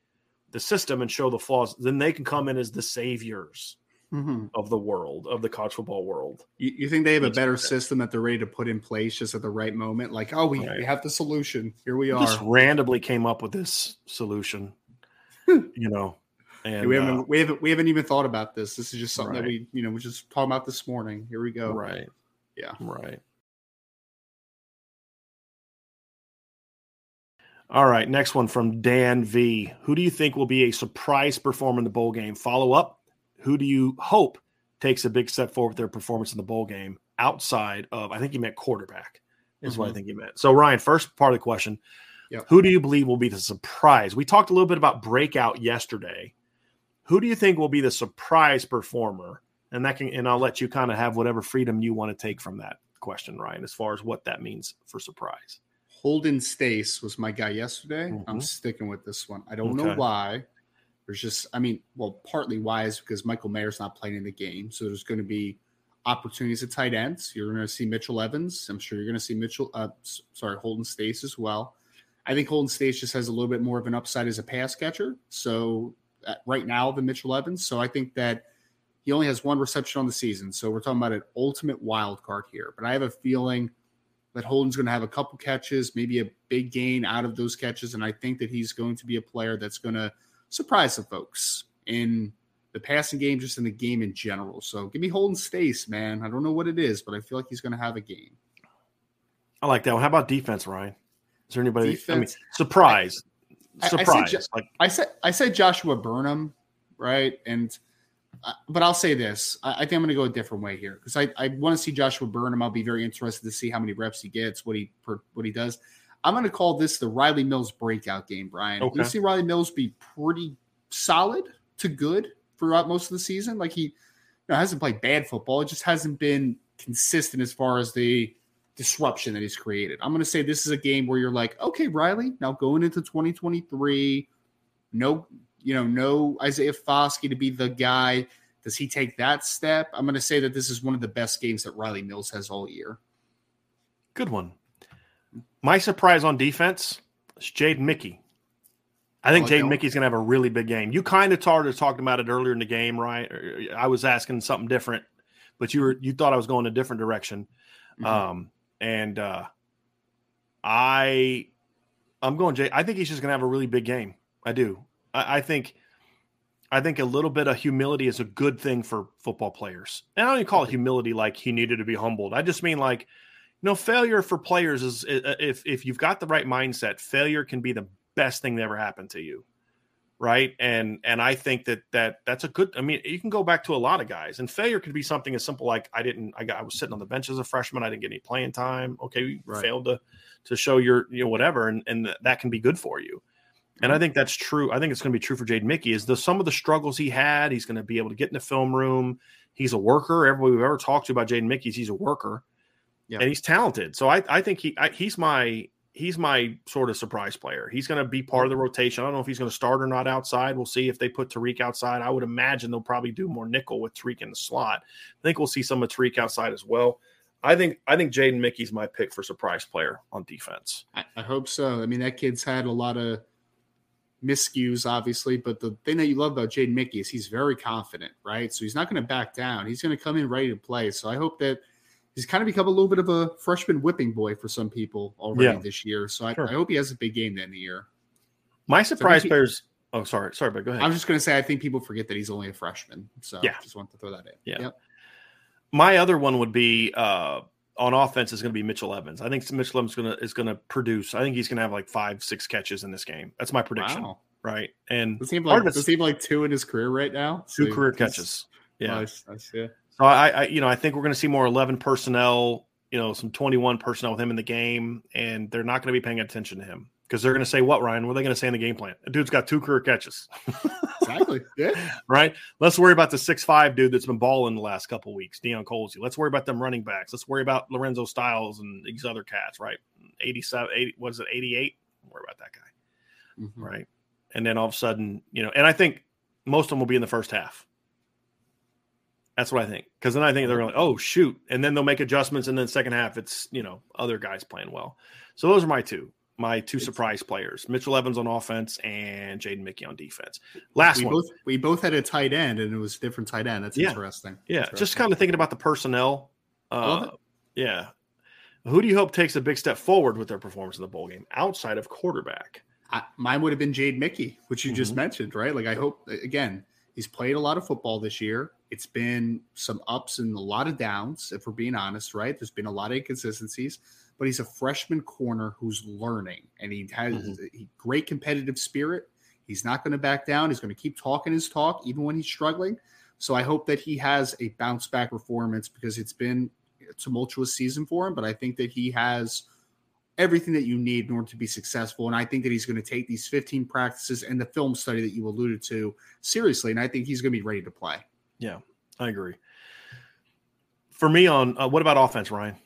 the system and show the flaws. Then they can come in as the saviors mm-hmm. of the world, of the college football world. You, you think they have a better system that they're ready to put in place just at the right moment? Like, oh, we, right. we have the solution. Here we are. Just randomly came up with this solution. you know, and we haven't uh, we haven't we haven't even thought about this. This is just something right. that we you know we just talking about this morning. Here we go. Right. Yeah. Right. All right. Next one from Dan V. Who do you think will be a surprise performer in the bowl game? Follow up. Who do you hope takes a big step forward with their performance in the bowl game outside of? I think he meant quarterback. Is mm-hmm. what I mm-hmm. think he meant. So Ryan, first part of the question. Yep. Who do you believe will be the surprise? We talked a little bit about breakout yesterday who do you think will be the surprise performer? And that can, and I'll let you kind of have whatever freedom you want to take from that question, Ryan, as far as what that means for surprise. Holden Staes was my guy yesterday. Mm-hmm. I'm sticking with this one. I don't okay. know why. There's just, I mean, well, partly why is because Michael Mayer's not playing in the game. So there's going to be opportunities at tight ends. You're going to see Mitchell Evans. I'm sure you're going to see Mitchell, uh, sorry, Holden Staes as well. I think Holden Staes just has a little bit more of an upside as a pass catcher. So right now than Mitchell Evans. So I think that he only has one reception on the season. So we're talking about an ultimate wild card here. But I have a feeling that Holden's going to have a couple catches, maybe a big gain out of those catches. And I think that he's going to be a player that's going to surprise some folks in the passing game, just in the game in general. So give me Holden Staes, man. I don't know what it is, but I feel like he's going to have a game. I like that one. How about defense, Ryan? Is there anybody? Defense, I mean, surprise. I, surprise. I, I said, like I said, I said Joshua Burnham, right? And uh, but I'll say this: I, I think I'm going to go a different way here because I, I want to see Joshua Burnham. I'll be very interested to see how many reps he gets, what he per, what he does. I'm going to call this the Riley Mills breakout game, Brian. Okay. You see Riley Mills be pretty solid to good throughout most of the season. Like he you know, hasn't played bad football; it just hasn't been consistent as far as the disruption that he's created. I'm going to say this is a game where you're like, okay, Riley, now going into 2023, no, you know, no Isaiah Foskey to be the guy. Does he take that step? I'm going to say that this is one of the best games that Riley Mills has all year. Good one. My surprise on defense is Jaden Mickey. I think Jaden Mickey's going to have a really big game. You kind of started talking about it earlier in the game, right? I was asking something different, but you were you thought I was going a different direction. Mm-hmm. Um, and uh, I, I'm going Jay. I think he's just going to have a really big game. I do. I, I, think, I think a little bit of humility is a good thing for football players. And I don't even call it humility like he needed to be humbled. I just mean like, you know, failure for players is if if you've got the right mindset, failure can be the best thing that ever happened to you right and and i think that that that's a good i mean you can go back to a lot of guys and failure could be something as simple like i didn't i got i was sitting on the bench as a freshman i didn't get any playing time okay you right. failed to to show your you know whatever and and that can be good for you and I mm-hmm. think that's true. I think it's going to be true for Jaden Mickey. Is the some of the struggles he had, he's going to be able to get in the film room. He's a worker. Everybody we've ever talked to about Jaden Mickey's, he's a worker, yeah. and he's talented. So I, I think he I, he's my he's my sort of surprise player. He's going to be part of the mm-hmm. rotation. I don't know if he's going to start or not outside. We'll see if they put Tariq outside. I would imagine they'll probably do more nickel with Tariq in the slot. I think we'll see some of Tariq outside as well. I think I think Jaden Mickey's my pick for surprise player on defense. I, I hope so. I mean, that kid's had a lot of miscues, obviously, but the thing that you love about Jaden Mickey is he's very confident, right? So he's not going to back down. He's going to come in ready to play. So I hope that – he's kind of become a little bit of a freshman whipping boy for some people already yeah. this year. So I, sure. I, hope he has a big game then the year. My surprise so players. Oh, sorry, sorry, but go ahead. I'm just going to say I think people forget that he's only a freshman. So yeah, just want to throw that in. Yeah. Yep. My other one would be uh, on offense is going to be Mitchell Evans. I think Mitchell Evans is going to is going to produce. I think he's going to have like five, six catches in this game. That's my prediction. Wow. Right, and does he have like, he have like two in his career right now? Two so career catches. Yeah. Nice, nice, yeah. So I, I, you know, I think we're going to see more eleven personnel. You know, some twenty-one personnel with him in the game, and they're not going to be paying attention to him because they're going to say, "What, Ryan? What are they going to say in the game plan? The dude's got two career catches." Exactly. <laughs> Yeah. right? Let's worry about the six-five dude that's been balling the last couple weeks, Deion Colzie. Let's worry about them running backs. Let's worry about Lorenzo Styles and these other cats, right? 87, 80, what is it, 88? Worry about that guy, Mhm. right? And then all of a sudden, you know, and I think most of them will be in the first half. That's what I think. Because then I think they're going, oh, shoot. And then they'll make adjustments. And then second half, it's, you know, other guys playing well. So those are my two, my two surprise players Mitchell Evans on offense and Jaden Mickey on defense. Last we one. both we both had a tight end, and it was a different tight end. That's Yeah. interesting. Yeah, Interesting. just kind of thinking about the personnel. Uh, yeah. Who do you hope takes a big step forward with their performance in the bowl game outside of quarterback? I, mine would have been Jaden Mickey, which you just Mhm. mentioned, right? Like I hope again, he's played a lot of football this year. It's been some ups and a lot of downs, if we're being honest, right? There's been a lot of inconsistencies, but he's a freshman corner who's learning, and he has mm-hmm. a great competitive spirit. He's not going to back down. He's going to keep talking his talk, even when he's struggling. So I hope that he has a bounce back performance because it's been a tumultuous season for him. But I think that he has everything that you need in order to be successful. And I think that he's going to take these 15 practices and the film study that you alluded to seriously. And I think he's going to be ready to play. Yeah, I agree. For me, on uh, what about offense, Ryan?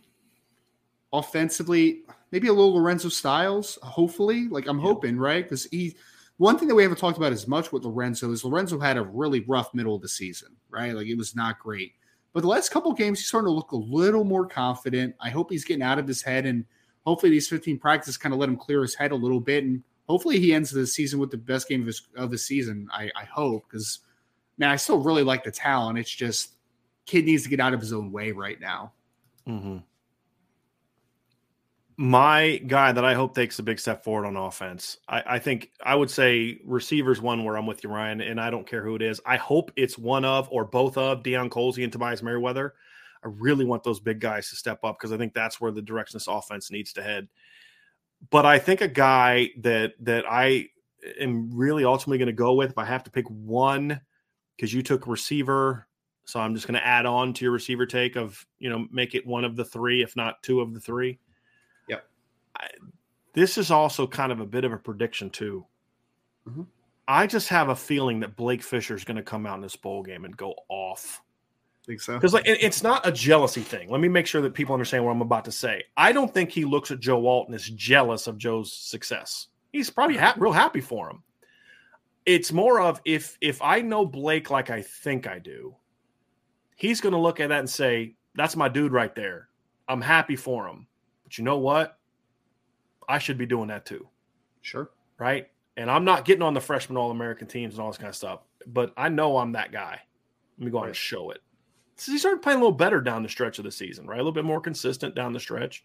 Offensively, maybe a little Lorenzo Styles, hopefully. Like I'm Yeah. hoping, right? Because he, one thing that we haven't talked about as much with Lorenzo is Lorenzo had a really rough middle of the season, right? Like it was not great. But the last couple games, he's starting to look a little more confident. I hope he's getting out of his head, and hopefully these 15 practices kind of let him clear his head a little bit. And hopefully he ends the season with the best game of his of the season. I, I hope because man, I still really like the talent. It's just kid needs to get out of his own way right now. Mm-hmm. My guy that I hope takes a big step forward on offense, I, I think I would say receivers one where I'm with you, Ryan, and I don't care who it is. I hope it's one of or both of Deion Colzie and Tobias Merriweather. I really want those big guys to step up because I think that's where the direction this offense needs to head. But I think a guy that that I am really ultimately going to go with, if I have to pick one, because you took receiver, so I'm just going to add on to your receiver take of you know make it one of the three, if not two of the three. Yep. I, this is also kind of a bit of a prediction too. Mhm. I just have a feeling that Blake Fisher is going to come out in this bowl game and go off Think so? because like it- it's not a jealousy thing. Let me make sure that people understand what I'm about to say. I don't think he looks at Joe Walton as jealous of Joe's success. He's probably <laughs> ha- real happy for him. It's more of if if I know Blake like I think I do, he's going to look at that and say, "That's my dude right there. I'm happy for him." But you know what? I should be doing that too Sure. right? And I'm not getting on the freshman All American teams and all this kind of stuff, but I know I'm that guy. Let me go on and show it. So he started playing a little better down the stretch of the season, right? A little bit more consistent down the stretch.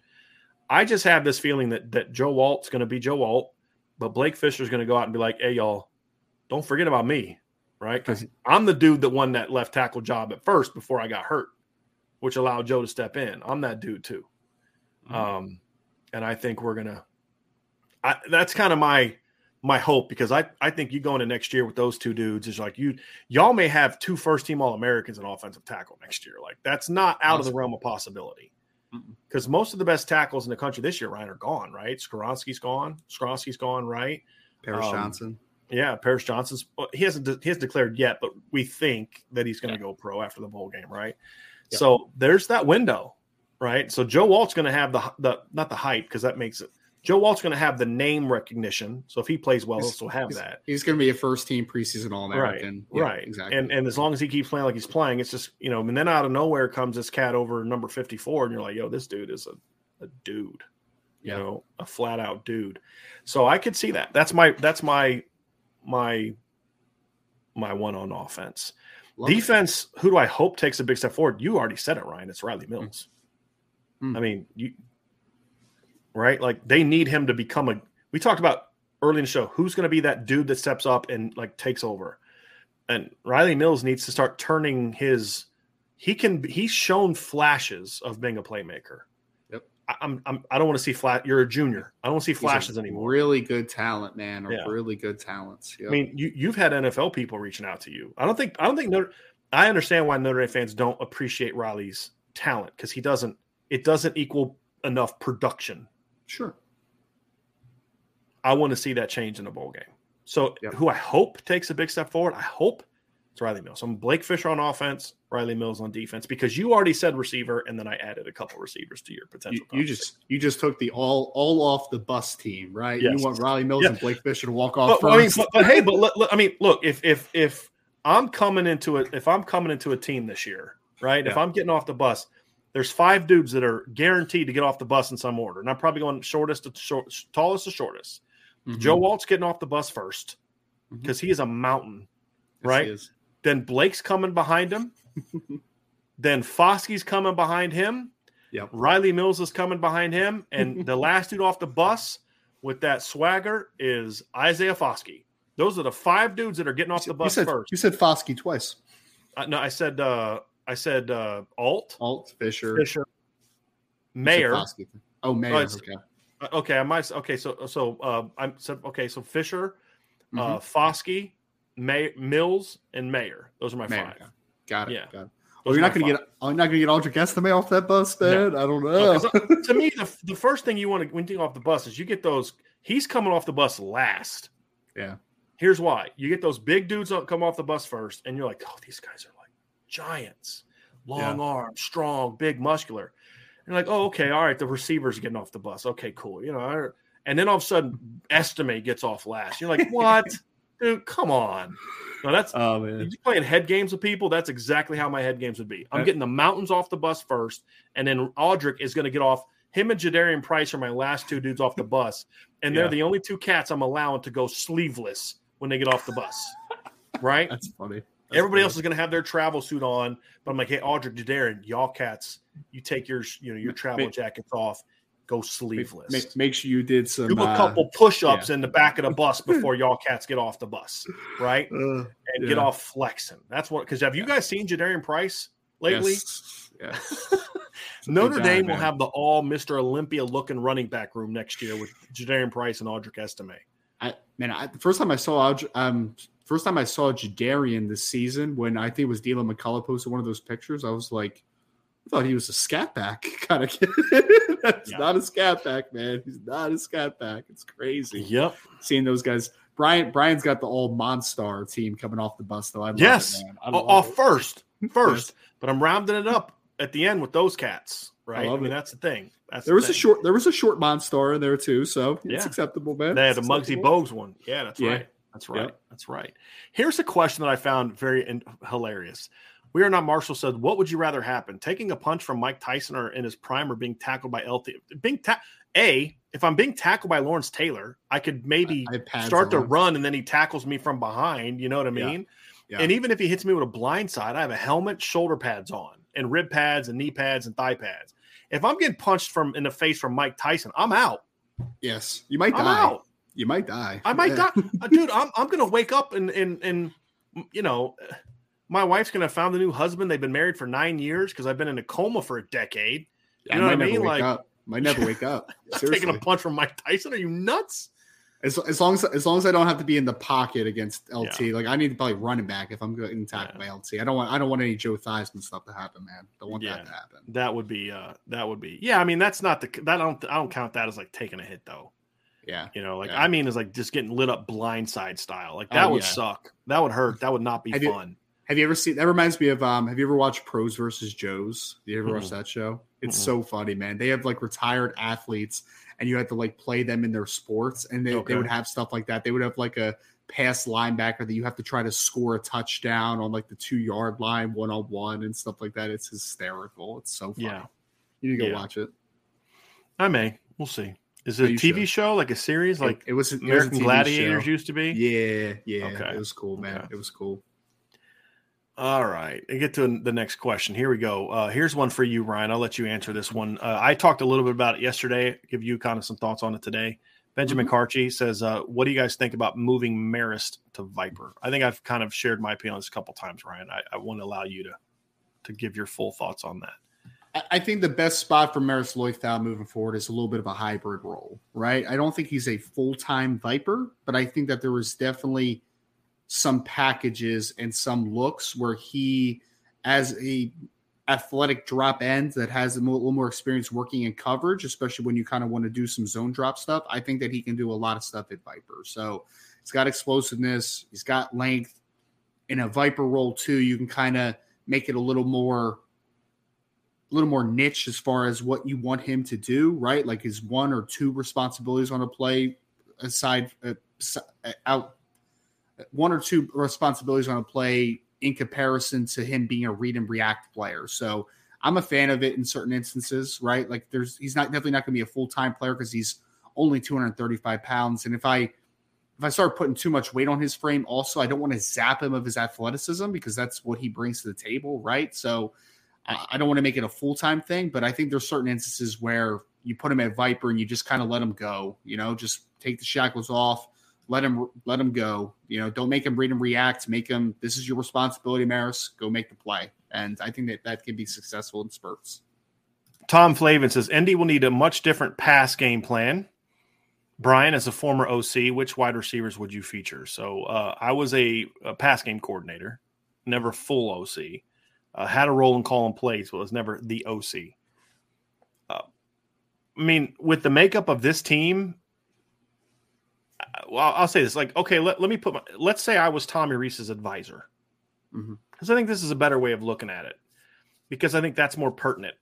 I just have this feeling that that Joe Alt's going to be Joe Alt, but Blake Fisher's going to go out and be like, "Hey, y'all, don't forget about me, right? Because I'm the dude that won that left tackle job at first before I got hurt, which allowed Joe to step in. I'm that dude too." Mhm. Um, and I think we're gonna. I, that's kind of my my hope because I I think you go into next year with those two dudes is like you y'all may have two first team All Americans in offensive tackle next year. Like that's not out of the realm of possibility. Because most of the best tackles in the country this year, Ryan, are gone. Right, Skoronski's gone. Skoronski's gone. Right. Paris Um, Johnson. Yeah, Paris Johnson's. He hasn't. de- He hasn't declared yet, but we think that he's going to go pro after the bowl game, right? Yeah. So there's that window, right? So Joe Alt's going to have the the not the hype because that makes it. Joe Alt's going to have the name recognition. So if he plays well, he'll still have he's, that. He's going to be a first team preseason All American. right. Exactly. And and as long as he keeps playing like he's playing, it's just you know. And then out of nowhere comes this cat over number fifty four, and you're like, yo, this dude is a, a dude, you know, a flat out dude. So I could see that. That's my that's my my my one on offense. Love it. Defense, who do I hope takes a big step forward? You already said it, Ryan. It's Riley Mills. Hmm. I mean, you right? Like they need him to become a. We talked about early in the show who's going to be that dude that steps up and like takes over, and Riley Mills needs to start turning his. He can. He's shown flashes of being a playmaker. I'm. I'm. I don't want to see flat. You're a junior. I don't see flashes anymore. Really good talent, man. Or Yeah. really good talents. Yep. I mean, you you've had NFL people reaching out to you. I don't think I don't think Notre, I understand why Notre Dame fans don't appreciate Riley's talent because he doesn't. It doesn't equal enough production. Sure. I want to see that change in the bowl game. So, Yep. who I hope takes a big step forward, I hope it's Riley Mills. I'm Blake Fisher on offense, Riley Mills on defense, because you already said receiver, and then I added a couple receivers to your potential. you just you just took the all all off the bus team, right? Yes. You want Riley Mills Yeah. and Blake Fisher to walk off but, I mean, but, but hey, but I mean, look, if if if I'm coming into it, if I'm coming into a team this year, right? If I'm getting off the bus, there's five dudes that are guaranteed to get off the bus in some order, and I'm probably going shortest to short, tallest to shortest. Mhm. Joe Alt's getting off the bus first because he is a mountain. Yes, right? Then Blake's coming behind him. <laughs> then Foskey's coming behind him. Yep. Riley Mills is coming behind him. And <laughs> the last dude off the bus with that swagger is Isaiah Foskey. Those are the five dudes that are getting off the You bus said first. you said Foskey twice. Uh, no, I said uh, I said uh, Alt, Alt Fisher, Fisher, You. Foskey. Oh, Mayer. Oh, okay. Uh, Okay, I might. Okay, so so uh, I'm so okay. So Fisher, uh, Mhm. Foskey, May, Mills, and Mayer. Those are my Mayer. five. Got it. Yeah. Got it. Oh, you're not going to get. I'm not going to get Audric Estime off that bus, No. man. I don't No, know. uh, to me, the, the first thing you want to when you get off the bus is you get those. He's coming off the bus last. yeah. Here's why: you get those big dudes up, come off the bus first, and you're like, "Oh, these guys are like giants, long arms, strong, big, muscular." And you're like, "Oh, okay, all right." The receivers getting off the bus. Okay, cool. You know, and then all of a sudden, Estime gets off last. You're like, <laughs> "What, dude? Come on!" No, that's Oh man. you're playing head games with people, that's exactly how my head games would be. I'm getting the mountains off the bus first, and then Audric is going to get off. Him and Jadarian Price are my last two dudes off the bus, and they're the only two cats I'm allowing to go sleeveless when they get off the bus. Right? That's funny. That's Everybody funny. else is going to have their travel suit on, but I'm like, hey, Audric, Jadarian, y'all cats, you take your you know your travel jackets off, go sleeveless. make, make sure you did some. Do a uh, couple push-ups in the back of the bus <laughs> before y'all cats get off the bus, right? uh, and Yeah. get off flexing. That's what because have you guys seen Jadarian Price lately? yes, yes. <laughs> Notre guy, Dame will have the all Mr. Olympia looking running back room next year with Jadarian Price and Audric Estime. I man, I, the first time I saw Aldr- um, first time I saw Jadarian this season when I think it was Dylan McCullough posted one of those pictures, I was like, I thought he was a scat back <laughs> kind of kid. <laughs> That's Yeah. not a scat back, man. He's not a scat back. It's crazy Yep. seeing those guys. Brian Brian's got the old Monstar team coming off the bus though. I love Yes. it, man. I love Off it. <laughs> first, first, but I'm rounding it up at the end with those cats. Right. I, love mean, it. that's the thing. That's There the was a short there was a short Monstar in there too, so it's Yeah. acceptable, man. They had the It's Muggsy acceptable. Bogues one. Yeah, that's Yeah. right. That's right. Yep. That's right. Here's a question that I found very in- hilarious. We are not Marshall said, "What would you rather happen? Taking a punch from Mike Tyson or in his prime, or being tackled by LT? Being ta- a if I'm being tackled by Lawrence Taylor, I could maybe I start to run and then he tackles me from behind. You know what I mean? Yeah. And even if he hits me with a blind side, I have a helmet, shoulder pads on, and rib pads, and knee pads, and thigh pads. If I'm getting punched from in the face from Mike Tyson, I'm out. Yes, you might I'm die. out. You might die. I might Yeah. die, Uh, dude. I'm I'm gonna wake up and and and you know, my wife's gonna have found a new husband. They've been married for nine years because I've been in a coma for a decade. I You know what I mean? Like- up. Might never wake up. <laughs> Taking a punch from Mike Tyson? Are you nuts? As, as long as as long as I don't have to be in the pocket against LT, like I need to probably running back if I'm getting tackled by LT. I don't want I don't want any Joe Theismann stuff to happen, man. Don't want Yeah. that to happen. That would be uh that would be yeah. I mean that's not the that I don't I don't count that as like taking a hit though. Yeah. You know, like Yeah. I mean, is like just getting lit up blindside style. Like that Oh, would yeah. suck. That would hurt. That would not be fun. Have you ever seen that reminds me of um have you ever watched Pros versus Joes? Did you ever watch Mm-mm. that show? It's Mm-mm. so funny, man. They have like retired athletes and you have to like play them in their sports and they, Okay. they would have stuff like that. They would have like a pass linebacker that you have to try to score a touchdown on like the two yard line one on one and stuff like that. It's hysterical. It's so funny. Yeah. You need to go Yeah. watch it. I may. We'll see. Is it a TV should. show like a series like it, it was it was American Gladiators show. used to be? Yeah, yeah. Okay. It was cool, man. Okay. It was cool. All right. Get to the next question. Here we go. Uh, here's one for you, Ryan. I'll let you answer this one. Uh, I talked a little bit about it yesterday. Give you kind of some thoughts on it today. Benjamin Mm-hmm. Carchi says, uh, "What do you guys think about moving Marist to Viper?" I think I've kind of shared my opinion on this a couple times, Ryan. I, I want to allow you to to give your full thoughts on that. I- think the best spot for Marist Liufau moving forward is a little bit of a hybrid role, right? I don't think he's a full time Viper, but I think that there was definitely some packages and some looks where he, as a athletic drop end that has a little more experience working in coverage, especially when you kind of want to do some zone drop stuff. I think that he can do a lot of stuff at Viper. So he's got explosiveness, he's got length. In a Viper role too, you can kind of make it a little more a little more niche as far as what you want him to do, right? Like his one or two responsibilities on a play aside uh, out one or two responsibilities on a play in comparison to him being a read and react player. So I'm a fan of it in certain instances, right? Like there's he's not definitely not going to be a full time player because he's only 235 pounds, and if I if I start putting too much weight on his frame, also I don't want to zap him of his athleticism because that's what he brings to the table, right? So I, don't want to make it a full time thing, but I think there's certain instances where you put him at Viper and you just kind of let him go, you know, just take the shackles off let him let him go. You know, don't make him read and react. Make him. This is your responsibility, Marist. Go make the play. And I think that that can be successful in spurts. Tom Flavin says Indy will need a much different pass game plan. Brian, as a former OC, which wide receivers would you feature? So uh, I was a, a, pass game coordinator, never full OC. Uh, had a role in calling plays, but was never the OC. Uh, I mean, with the makeup of this team, well, I'll say this: like, okay, let, let me put my. Let's say I was Tommy Rees's advisor, because mm-hmm. I think this is a better way of looking at it, because I think that's more pertinent.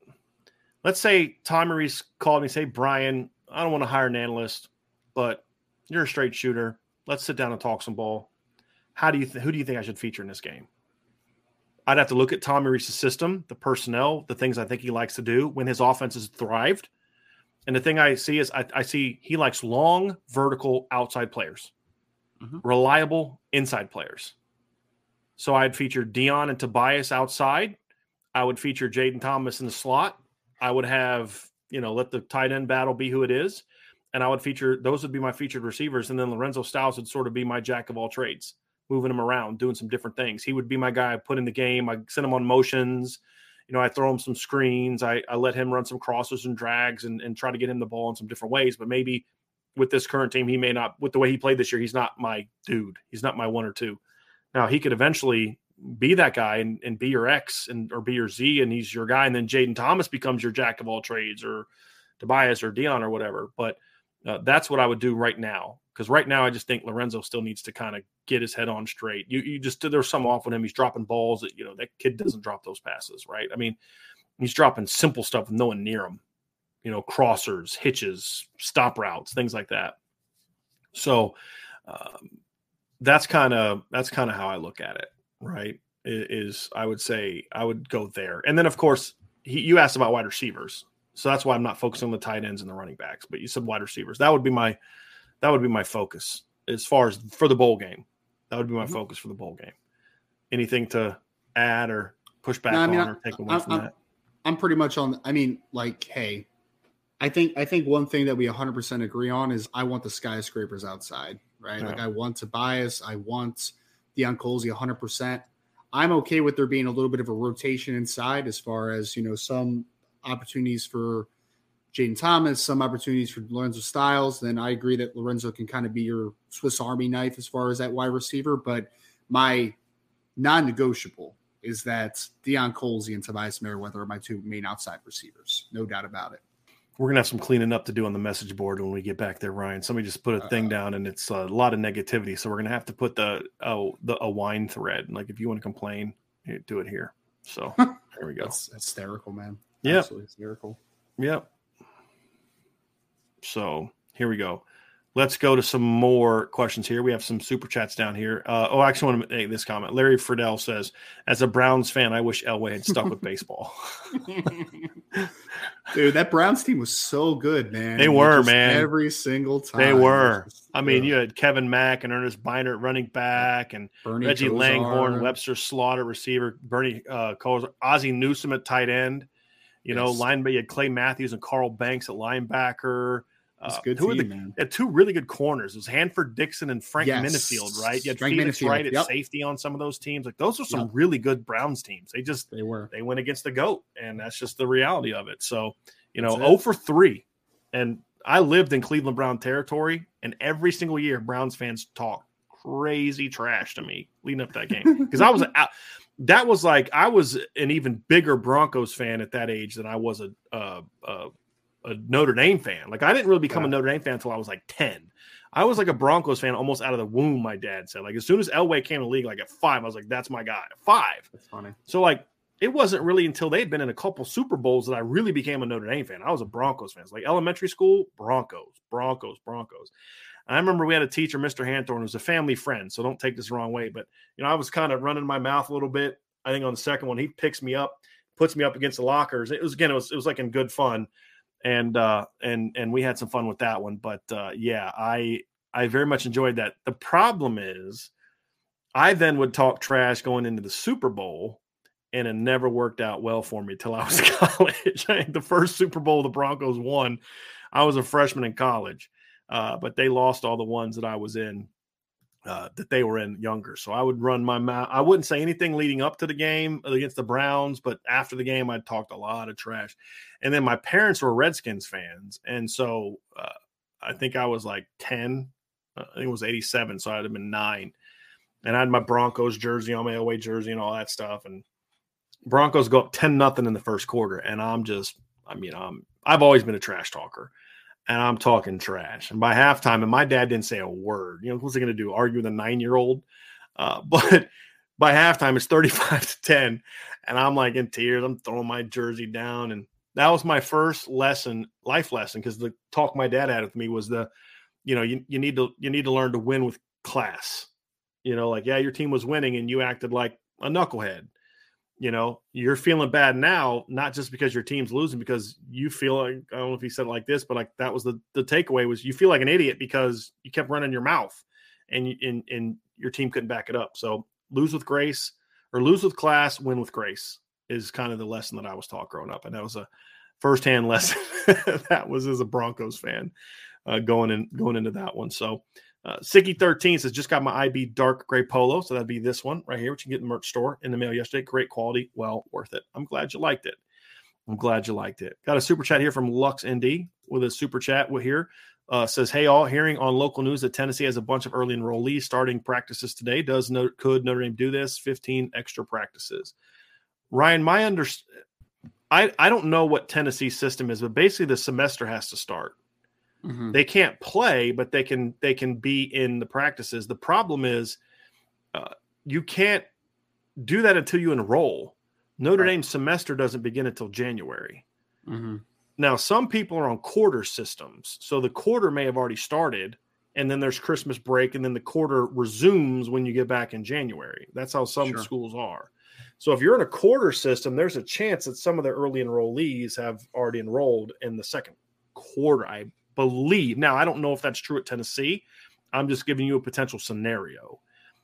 Let's say Tommy Rees called me, and say, Brian, I don't want to hire an analyst, but you're a straight shooter. Let's sit down and talk some ball. How do you th- who do you think I should feature in this game? I'd have to look at Tommy Rees's system, the personnel, the things I think he likes to do when his offense has thrived and the thing I see is I, I see he likes long, vertical outside players, mm-hmm. reliable inside players. So I'd feature Deion and Tobias outside. I would feature Jayden Thomas in the slot. I would have, you know, let the tight end battle be who it is. And I would feature those would be my featured receivers. And then Lorenzo Styles would sort of be my jack of all trades, moving him around, doing some different things. He would be my guy I put in the game. I send him on motions you know, I throw him some screens. I, I let him run some crosses and drags and, and try to get him the ball in some different ways. But maybe with this current team, he may not, with the way he played this year, he's not my dude. He's not my one or two. Now, he could eventually be that guy and, and be your X and or be your Z and he's your guy. And then Jayden Thomas becomes your jack of all trades or Tobias or Dion or whatever. But uh, that's what I would do right now because right now I just think Lorenzo still needs to kind of get his head on straight. You you just there's some off with him. He's dropping balls that you know that kid doesn't drop those passes, right? I mean, he's dropping simple stuff with no one near him. You know, crossers, hitches, stop routes, things like that. So um, that's kind of that's kind of how I look at it, right? Is I would say I would go there, and then of course he, you asked about wide receivers, so that's why I'm not focusing on the tight ends and the running backs, but you said wide receivers. That would be my that would be my focus as far as for the bowl game. That would be my mm-hmm. focus for the bowl game. Anything to add or push back no, I mean, on or take away I'm, from I'm, that? I'm pretty much on. I mean, like, hey, I think I think one thing that we 100% agree on is I want the skyscrapers outside, right? Yeah. Like I want Tobias, I want Deion Colzie 100%. I'm okay with there being a little bit of a rotation inside as far as you know some opportunities for Jayden Thomas, some opportunities for Lorenzo Styles, then I agree that Lorenzo can kind of be your Swiss Army knife as far as that wide receiver. But my non negotiable is that Deion Colzie and Tobias Merriweather are my two main outside receivers. No doubt about it. We're gonna have some cleaning up to do on the message board when we get back there, Ryan. Somebody just put a thing uh, down, and it's a lot of negativity. So we're gonna have to put the oh the a wine thread. Like if you want to complain, do it here. So <laughs> there we go. That's hysterical, man. Yeah, hysterical. Yep. So here we go. Let's go to some more questions here. We have some super chats down here. Uh, oh, I actually want to make this comment. Larry Friedel says, "As a Browns fan, I wish Elway had stuck with <laughs> baseball." <laughs> Dude, that Browns team was so good, man. They were, man. Every single time. They were. I mean, you had Kevin Mack and Earnest Byner running back, and Bernie Reggie Kosar. Langhorne, Webster Slaughter receiver, Bernie uh, Ozzie Newsome at tight end. You yes. know, linebacker, you had Clay Matthews and Carl Banks at linebacker. That's uh, good team, the, man. Had two really good corners. It was Hanford Dixon and Frank yes. Minifield, right? You had Frank Felix Wright at yep. safety on some of those teams. Like those are some yep. really good Browns teams. They just they were they went against the goat, and that's just the reality of it. So you know, zero for three, and I lived in Cleveland Brown territory, and every single year Browns fans talk crazy trash to me leading up that game <laughs> because I was out. That was like I was an even bigger Broncos fan at that age than I was a a, a, a Notre Dame fan. Like I didn't really become yeah. a Notre Dame fan until I was like ten. I was like a Broncos fan almost out of the womb. My dad said like as soon as Elway came to the league, like at five, I was like that's my guy. five. That's funny. So like it wasn't really until they'd been in a couple Super Bowls that I really became a Notre Dame fan. I was a Broncos fan. Like elementary school, Broncos, Broncos, Broncos. And I remember we had a teacher, Mr. Hanthorne, who was a family friend. So don't take this the wrong way. But, you know, I was kind of running my mouth a little bit. I think on the second one, he picks me up, puts me up against the lockers. It was, again, it was, it was like in good fun. And, uh, and, and we had some fun with that one. But, uh, yeah, I, I very much enjoyed that. The problem is I then would talk trash going into the Super Bowl and it never worked out well for me till I was in <laughs> college. the first Super Bowl the Broncos won, I was a freshman in college uh, but they lost all the ones that I was in uh, that they were in younger. So I would run my mouth. I wouldn't say anything leading up to the game against the Browns, but after the game, I talked a lot of trash. And then my parents were Redskins fans, and so uh, I think I was like ten. Uh, I think it was eighty-seven, so I'd have been nine. And I had my Broncos jersey on my away jersey and all that stuff. And Broncos go up ten nothing in the first quarter, and I'm just, I mean, I'm I've always been a trash talker and I'm talking trash. And by halftime, and my dad didn't say a word. You know, what's he going to do? Argue with a nine year old? Uh, <laughs> but by halftime, it's 35 to 10. And I'm like in tears. I'm throwing my jersey down. And that was my first lesson, life lesson, because the talk my dad had with me was the, you know, you, you need to you need to learn to win with class. You know, like, yeah, your team was winning and you acted like a knucklehead you know, you're feeling bad now, not just because your team's losing, because you feel like I don't know if he said it like this, but like that was the the takeaway was you feel like an idiot because you kept running your mouth and and and your team couldn't back it up. So lose with grace or lose with class, win with grace is kind of the lesson that I was taught growing up, and that was a firsthand <laughs> lesson that was as a Broncos fan uh, going in going into that one. So uh, Sicky13 says, just got my IB dark gray polo. So that'd be this one right here, which you can get in the merch store in the mail yesterday. Great quality. Well worth it. I'm glad you liked it. I'm glad you liked it. Got a super chat here from Lux ND with a super chat here. Uh, says, hey, all hearing on local news that Tennessee has a bunch of early enrollees starting practices today. Does no, could Notre Dame do this? 15 extra practices. Ryan, my under, I, I don't know what Tennessee's system is, but basically the semester has to start. Mm-hmm. They can't play, but they can they can be in the practices. The problem is uh, you can't do that until you enroll. Notre right. Dame semester doesn't begin until January. Mm-hmm. Now, some people are on quarter systems, so the quarter may have already started, and then there's Christmas break, and then the quarter resumes when you get back in January. That's how some sure. schools are. So if you're in a quarter system, there's a chance that some of the early enrollees have already enrolled in the second quarter. I believe. Now, I don't know if that's true at Tennessee. I'm just giving you a potential scenario.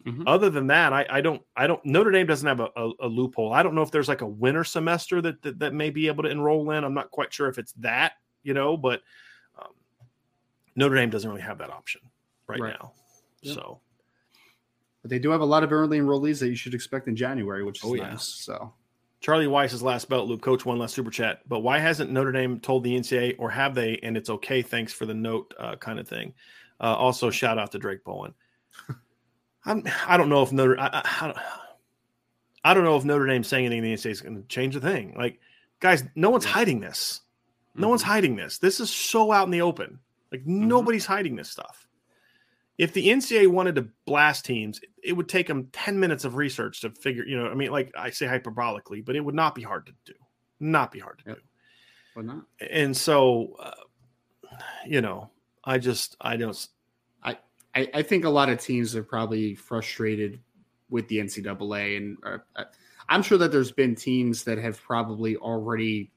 Mm-hmm. Other than that, I, I, don't I don't Notre Dame doesn't have a, a, a, loophole. I don't know if there's like a winter semester that, that, that may be able to enroll in. I'm not quite sure if it's that, you know, but um, Notre Dame doesn't really have that option right, right. now. Yep. So, but they do have a lot of early enrollees that you should expect in January, which is oh, nice. Yeah. So Charlie Weis's last belt loop, coach one last super chat. But why hasn't Notre Dame told the NCAA or have they? And it's okay. Thanks for the note, uh, kind of thing. Uh, also, shout out to Drake Bowen. <laughs> I'm, I don't know if Notre I, I, I, don't know if Notre Dame saying anything in the NCAA is going to change the thing. Like, guys, no one's hiding this. No mm-hmm. one's hiding this. This is so out in the open. Like mm-hmm. nobody's hiding this stuff if the NCAA wanted to blast teams, it would take them 10 minutes of research to figure, you know, I mean, like I say hyperbolically, but it would not be hard to do. Not be hard to yep. do. Why not? And so, uh, you know, I just, I don't. I, I, I think a lot of teams are probably frustrated with the NCAA. And uh, I'm sure that there's been teams that have probably already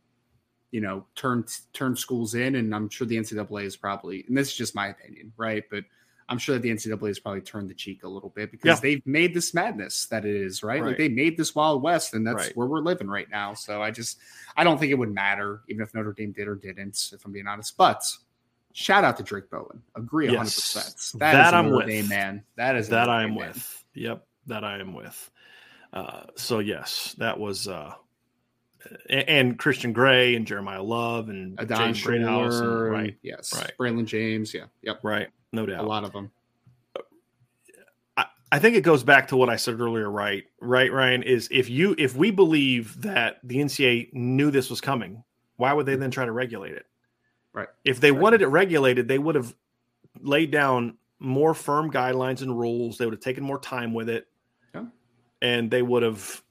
you know turned turned schools in and i'm sure the ncaa is probably and this is just my opinion right but I'm sure that the NCAA has probably turned the cheek a little bit because yeah. they've made this madness that it is, right? right? Like they made this Wild West, and that's right. where we're living right now. So I just, I don't think it would matter, even if Notre Dame did or didn't, if I'm being honest. But shout out to Drake Bowen. Agree 100. Yes. percent That, that I'm with, Dame man. That is that I am with. Yep, that I am with. Uh, so yes, that was. uh and Christian Gray and Jeremiyah Love and Adon James right? Yes, right. Braylon James, yeah, yep, right no doubt. A lot of them. I think it goes back to what I said earlier, right? Right, Ryan, is if you if we believe that the NCAA knew this was coming, why would they then try to regulate it? Right. If they Right. wanted it regulated, they would have laid down more firm guidelines and rules. They would have taken more time with it. Yeah. And they would have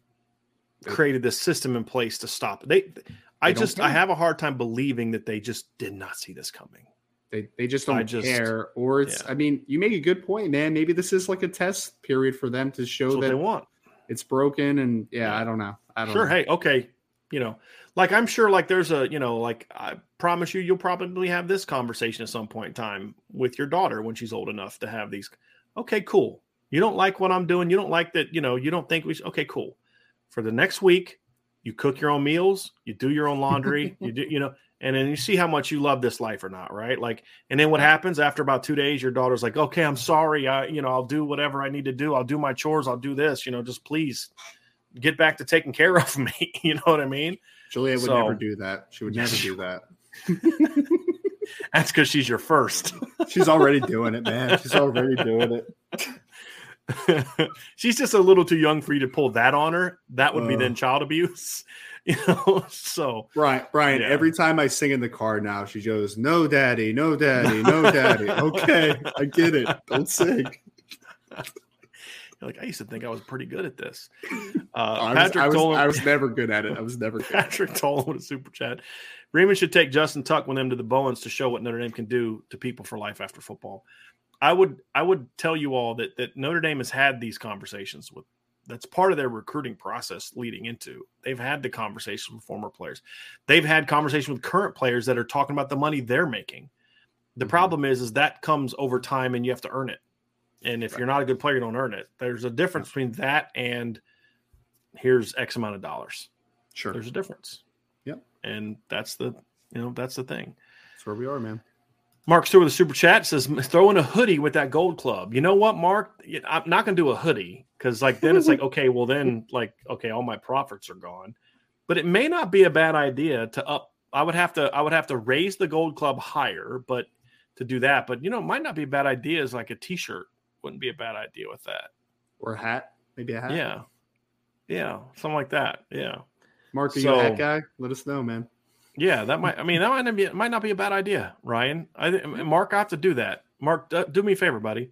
created this system in place to stop it. They I They just I have a hard time believing that they just did not see this coming. They they just I don't just- care. Or it's yeah. I mean, you make a good point, man. Maybe this is like a test period for them to show That's that they want. it's broken and yeah, I don't know. I don't sure know. hey okay you know like i'm sure like there's a you know like i promise you you'll probably have this conversation at some point in time with your daughter when she's old enough to have these okay cool you don't like what i'm doing you don't like that you know you don't think we should okay cool for the next week you cook your own meals you do your own laundry <laughs> you do you know and then you see how much you love this life or not right like and then what happens after about two days your daughter's like okay i'm sorry i you know i'll do whatever i need to do i'll do my chores i'll do this you know just please get back to taking care of me <laughs> you know what i mean Julia would So- never do that. She would never do that. <laughs> that's because she's your first She's already doing it, man. She's already doing it. <laughs> she's just a little too young for you to pull that on her that would be Uh. then child abuse <laughs> you know so Brian, Brian, Yeah. every time I sing in the car now, she goes, No, daddy, no, daddy, no, daddy. <laughs> Okay, I get it. Don't sing. like i used to think i was pretty good at this uh I was, patrick I, was, Tolan- I was never good at it. I was never good. Patrick Tolan with a super chat. Raymond should take Justin Tuck with him to the Bowens to show what Notre Dame can do to people for life after football. I would I would tell you all that that Notre Dame has had these conversations with that's part of their recruiting process leading into. They've had the conversation with former players. They've had conversation with current players that are talking about the money they're making. The Mhm. problem is is that comes over time and you have to earn it. And if Right. you're not a good player, you don't earn it. There's a difference between that and here's X amount of dollars Sure. there's a difference. Yep. And that's the you know that's the thing. That's where we are, man. Mark Stewart with a super chat says throw in a hoodie with that gold club. You know what, Mark? I'm not gonna do a hoodie because like then it's like <laughs> okay, well then like okay, all my profits are gone. But it may not be a bad idea to up. I would have to I would have to raise the gold club higher, but to do that. But you know, it might not be a bad idea. Is like a T-shirt wouldn't be a bad idea with that. Or a hat. Maybe a hat. Yeah, yeah, something like that. Yeah. Mark, are you So- a hat guy? Let us know, man. Yeah, that might. I mean, that might not be. It might not be a bad idea, Ryan. I Mark, I have to do that. Mark, do, me a favor, buddy.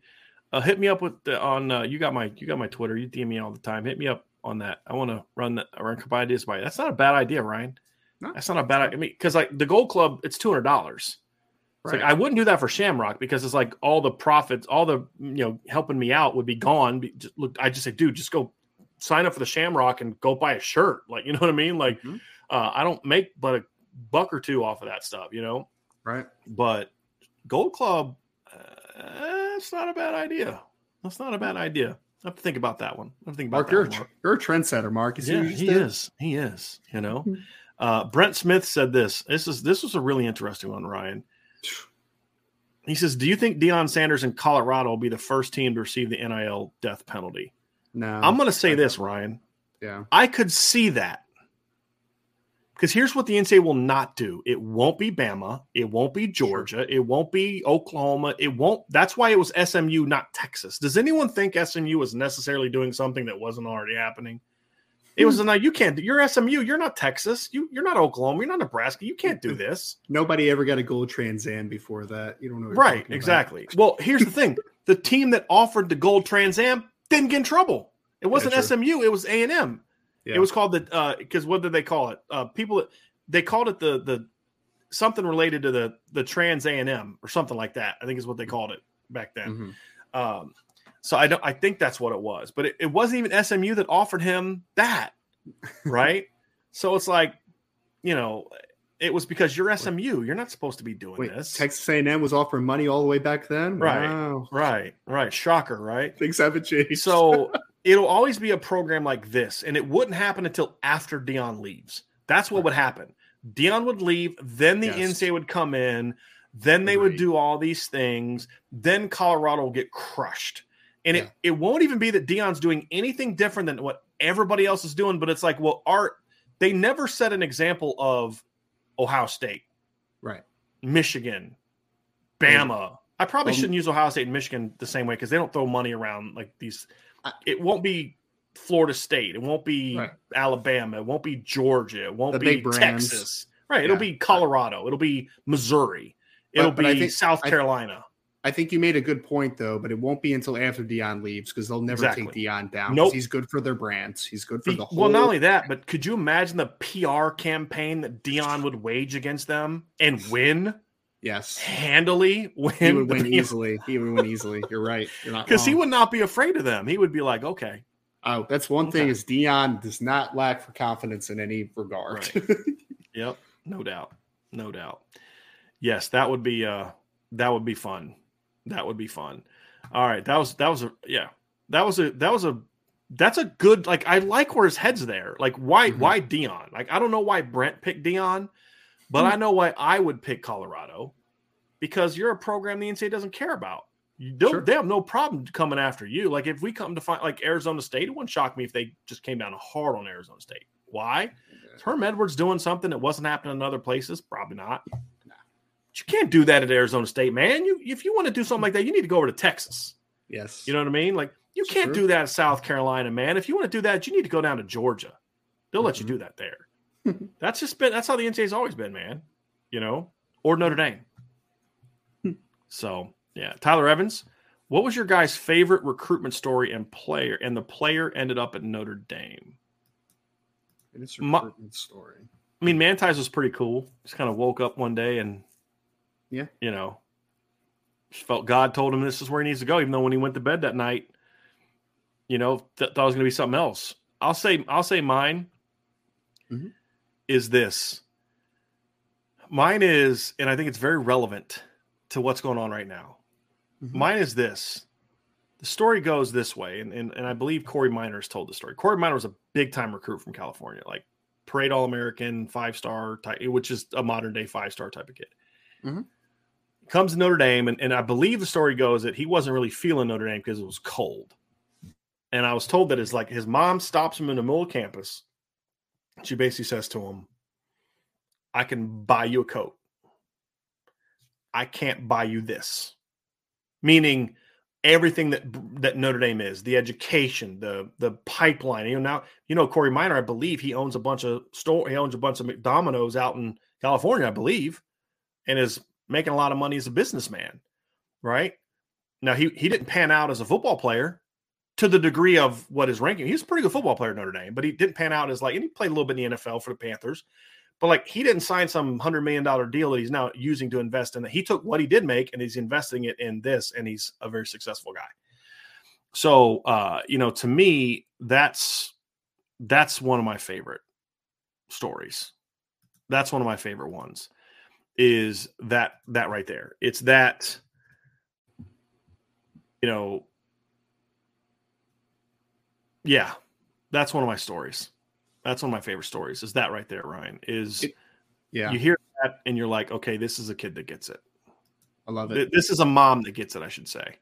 Uh, hit me up with the, on. Uh, you got my. You got my Twitter. You DM me all the time. Hit me up on that. I want to run that. Run couple ideas by. you. That's not a bad idea, Ryan. No. That's not a bad. I mean, because like the Gold Club, it's two hundred dollars. Right. like I wouldn't do that for Shamrock because it's like all the profits, all the you know helping me out would be gone. Be- just, look, I just say, dude, just go sign up for the Shamrock and go buy a shirt. Like you know what I mean? Like Mhm. uh, I don't make but a buck or two off of that stuff, you know. right. But Gold Club, uh, not a bad idea. That's not a bad idea. I have to think about that one. I have to think about Mark, that you're a, one tr- you're a trendsetter, Mark. You see Yeah, what he did? is. He is. You know. Mhm. Uh, Brent Smith said this. This is this was a really interesting one, Ryan. He says, "Do you think Deion Sanders in Colorado will be the first team to receive the NIL death penalty?" No. I'm going to say this, Ryan. Yeah. I could see that. Because here's what the NCAA will not do. It won't be Bama. It won't be Georgia. It won't be Oklahoma. It won't. That's why it was SMU, not Texas. Does anyone think SMU was necessarily doing something that wasn't already happening? It was hmm. no, you can't. do- You're SMU. You're not Texas. You you're not Oklahoma. You're not Nebraska. You can't do this. Nobody ever got a gold Trans Am before that. You don't know. Right. talking about. Exactly. Well, here's the thing: the team that offered the gold Trans Am didn't get in trouble. It wasn't true. SMU. It was A and M. Yeah. It was called the uh because what did they call it? Uh, people they called it the the something related to the the trans A and M or something like that. I think is what they called it back then. Mhm. Um, so I don't. I think that's what it was, but it, it wasn't even SMU that offered him that, <laughs> right? so it's like, you know, it was because you're SMU. You're not supposed to be doing Wait, this. Texas A&M was offering money all the way back then. Right. Wow. right, right. Shocker, right? Things haven't changed. So <laughs> it'll always be a program like this, and it wouldn't happen until after Deion leaves. That's what would happen. Deion would leave, then the Yes. NCAA would come in, then they would do all these things, then Colorado will get crushed. And Yeah. it, it won't even be that Deion's doing anything different than what everybody else is doing, but it's like, well, art, they never set an example of Ohio State, right. Michigan, Bama, I probably Um, shouldn't use Ohio State and Michigan the same way because they don't throw money around like these. It won't be Florida State. It won't be Right. Alabama. It won't be Georgia. It won't The be. Texas. Right. It'll Yeah. be Colorado. It'll be Missouri. It'll but I be think- South Carolina. I think you made a good point though, but it won't be until after Deion leaves because they'll never Exactly. take Deion down. Nope. he's good for their brands. He's good for The- the whole. well, not only that, but could you imagine the PR campaign that Deion would wage against them and win yes, handily? Win he would win <laughs> easily. He would win easily. You're right. You're not because he would not be afraid of them. He would be like, okay, Oh, that's one thing is Deion does not lack for confidence in any regard. <laughs> Yep, no doubt, no doubt. Yes, that would be uh that would be fun. That would be fun. All right, that was that was a yeah. That was a that was a that's a good like I like where his head's there. Like why Mhm. why Deion? Like I don't know why Brent picked Deion, but Hmm. I know why I would pick Colorado because you're a program the NCAA doesn't care about. Sure. They have no problem coming after you. Like if we come to find like Arizona State, it wouldn't shock me if they just came down hard on Arizona State. Why? Is Herm Edwards doing something that wasn't happening in other places? Probably not. But you can't do that at Arizona State, man. You if you want to do something like that, you need to go over to Texas. yes, You know what I mean? Like you It's can't true. do that at South Carolina, man. If you want to do that, you need to go down to Georgia. They'll let you Mm-hmm. do that there. <laughs> that's just been that's how the NCAA's always been, man. You know, or Notre Dame. so yeah, Tyler Evans. What was your guy's favorite recruitment story and player? And the player ended up at Notre Dame. it's a Ma- recruitment story. I mean, Manti's was pretty cool. Just kind of woke up one day and, Yeah. you know, just felt God told him this is where he needs to go. Even though when he went to bed that night, you know, th- thought it was going to be something else. I'll say, I'll say mine Mhm. Is this. Mine is, and I think it's very relevant to what's going on right now. Mhm. Mine is this. The story goes this way, and, and, and I believe Kory Minor has told the story. Kory Minor was a big time recruit from California, like parade All American, five star type, which is a modern day five star type of kid. Mhm. Comes to Notre Dame, and, and I believe the story goes that he wasn't really feeling Notre Dame because it was cold. And I was told that it's like his mom stops him in the middle of campus. She basically says to him, I can buy you a coat. I can't buy you this. Meaning everything that that Notre Dame is, the education, the the pipeline. You know, now you know Kory Minor, I believe he owns a bunch of store, he owns a bunch of McDomino's out in California, I believe, and is making a lot of money as a businessman. Right. Now he he didn't pan out as a football player to the degree of what his ranking. He's a pretty good football player at Notre Dame, but he didn't pan out as like, and he played a little bit in the NFL for the Panthers. But like he didn't sign some hundred million dollar deal that he's now using to invest in. He took what he did make and he's investing it in this, and he's a very successful guy. So uh, you know, to me, that's that's one of my favorite stories. That's one of my favorite ones. Is that that right there? It's that you know yeah, that's one of my stories. That's one of my favorite stories. Is that right there, Ryan? Is It- Yeah, you hear that and you're like, okay, this is a kid that gets it. I love it. This is a mom that gets it, I should say.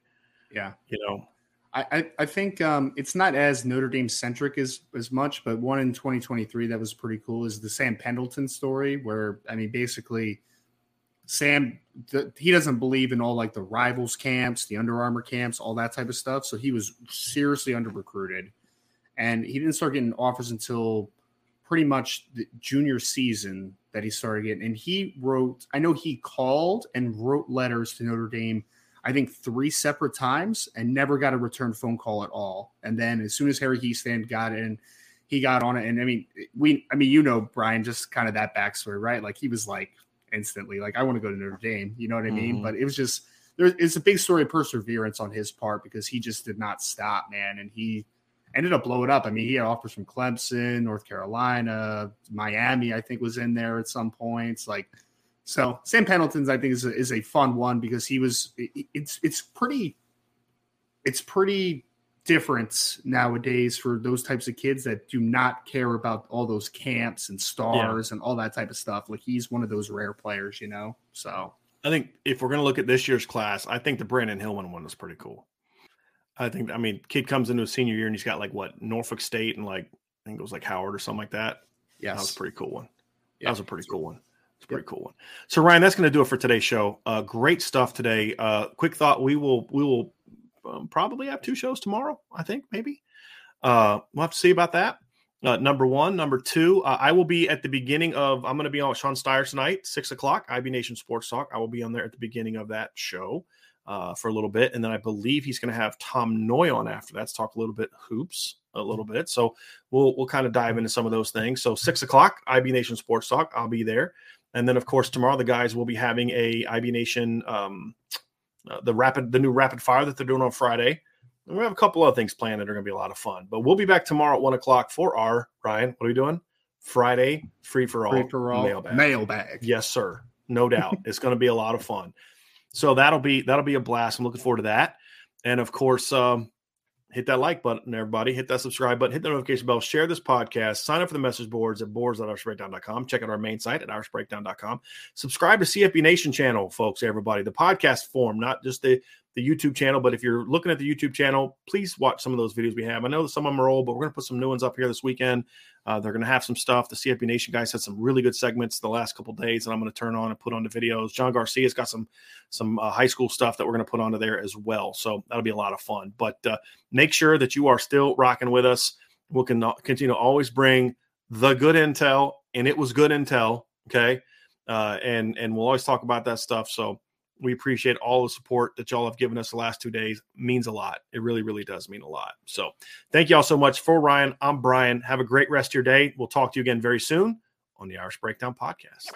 Yeah. You know, I, I, I think um, it's not as Notre Dame centric as as much, but one in 2023 that was pretty cool is the Sam Pendleton story, where I mean, basically, Sam the, he doesn't believe in all like the rivals camps, the Under Armour camps, all that type of stuff. So he was seriously under recruited, and he didn't start getting offers until pretty much the junior season that he started getting. And he wrote, I know he called and wrote letters to Notre Dame I think three separate times and never got a return phone call at all. And then as soon as Harry Hiestand got in, he got on it. And I mean, we, I mean, you know, Brian, just kind of that backstory, right? Like he was like instantly, like, I want to go to Notre Dame. You know what I mean? Mhm. But it was just, there, it's a big story of perseverance on his part because he just did not stop, man. And he ended up blowing it up. I mean, he had offers from Clemson, North Carolina, Miami, I think was in there at some points. Like, so Sam Pendleton's, I think, is a, is a fun one because he was. it- it's it's pretty, it's pretty different nowadays for those types of kids that do not care about all those camps and stars and all that type of stuff. Like he's one of those rare players, you know. So I think if we're going to look at this year's class, I think the Brandyn Hillman one was pretty cool. I think, I mean, kid comes into his senior year and he's got like what Norfolk State and like I think it was like Howard or something like that. Yeah, that was a pretty cool one. Yeah. That was a pretty cool one. It's a pretty cool one. So Ryan, that's going to do it for today's show. Uh, great stuff today. Uh, quick thought: we will we will um, probably have two shows tomorrow. I think maybe. Uh, we'll have to see about that. Uh, number one, number two, uh, I will be at the beginning of. I'm going to be on with Sean Steyer tonight, six o'clock. IB Nation Sports Talk. I will be on there at the beginning of that show uh, for a little bit, and then I believe he's going to have Tom Noie on after that to talk a little bit hoops a little bit. So we'll we'll kind of dive into some of those things. So six o'clock, IB Nation Sports Talk. I'll be there, and then of course tomorrow the guys will be having a IB Nation um, uh, the rapid the new rapid fire that they're doing on Friday. And we have a couple other things planned that are going to be a lot of fun. But we'll be back tomorrow at one o'clock for our Ryan. What are we doing? Friday free for all, Free for all mailbag. mailbag. Yes, sir. No doubt. it's going to be a lot of fun. So that'll be that'll be a blast. I'm looking forward to that. And of course, um, hit that like button, everybody. Hit that subscribe button. Hit the notification bell. Share this podcast. Sign up for the message boards at boards.irishbreakdown.com. Check out our main site at irishbreakdown.com. Subscribe to CFB Nation channel, folks, everybody. The podcast form, not just the the YouTube channel. But if you're looking at the YouTube channel, please watch some of those videos we have. I know some of them are old, but we're going to put some new ones up here this weekend. Uh, they're going to have some stuff. The CFB Nation guys had some really good segments the last couple days, and I'm going to turn on and put on the videos. John Garcia's got some some uh, high school stuff that we're going to put onto there as well. So that'll be a lot of fun. But uh, make sure that you are still rocking with us. We can continue to always bring the good intel, and it was good intel. Okay, uh, and and we'll always talk about that stuff. So we appreciate all the support that y'all have given us the last two days. It means a lot. It really, really does mean a lot. So thank you all so much. For Ryan, I'm Brian. Have a great rest of your day. We'll talk to you again very soon on the Irish Breakdown Podcast.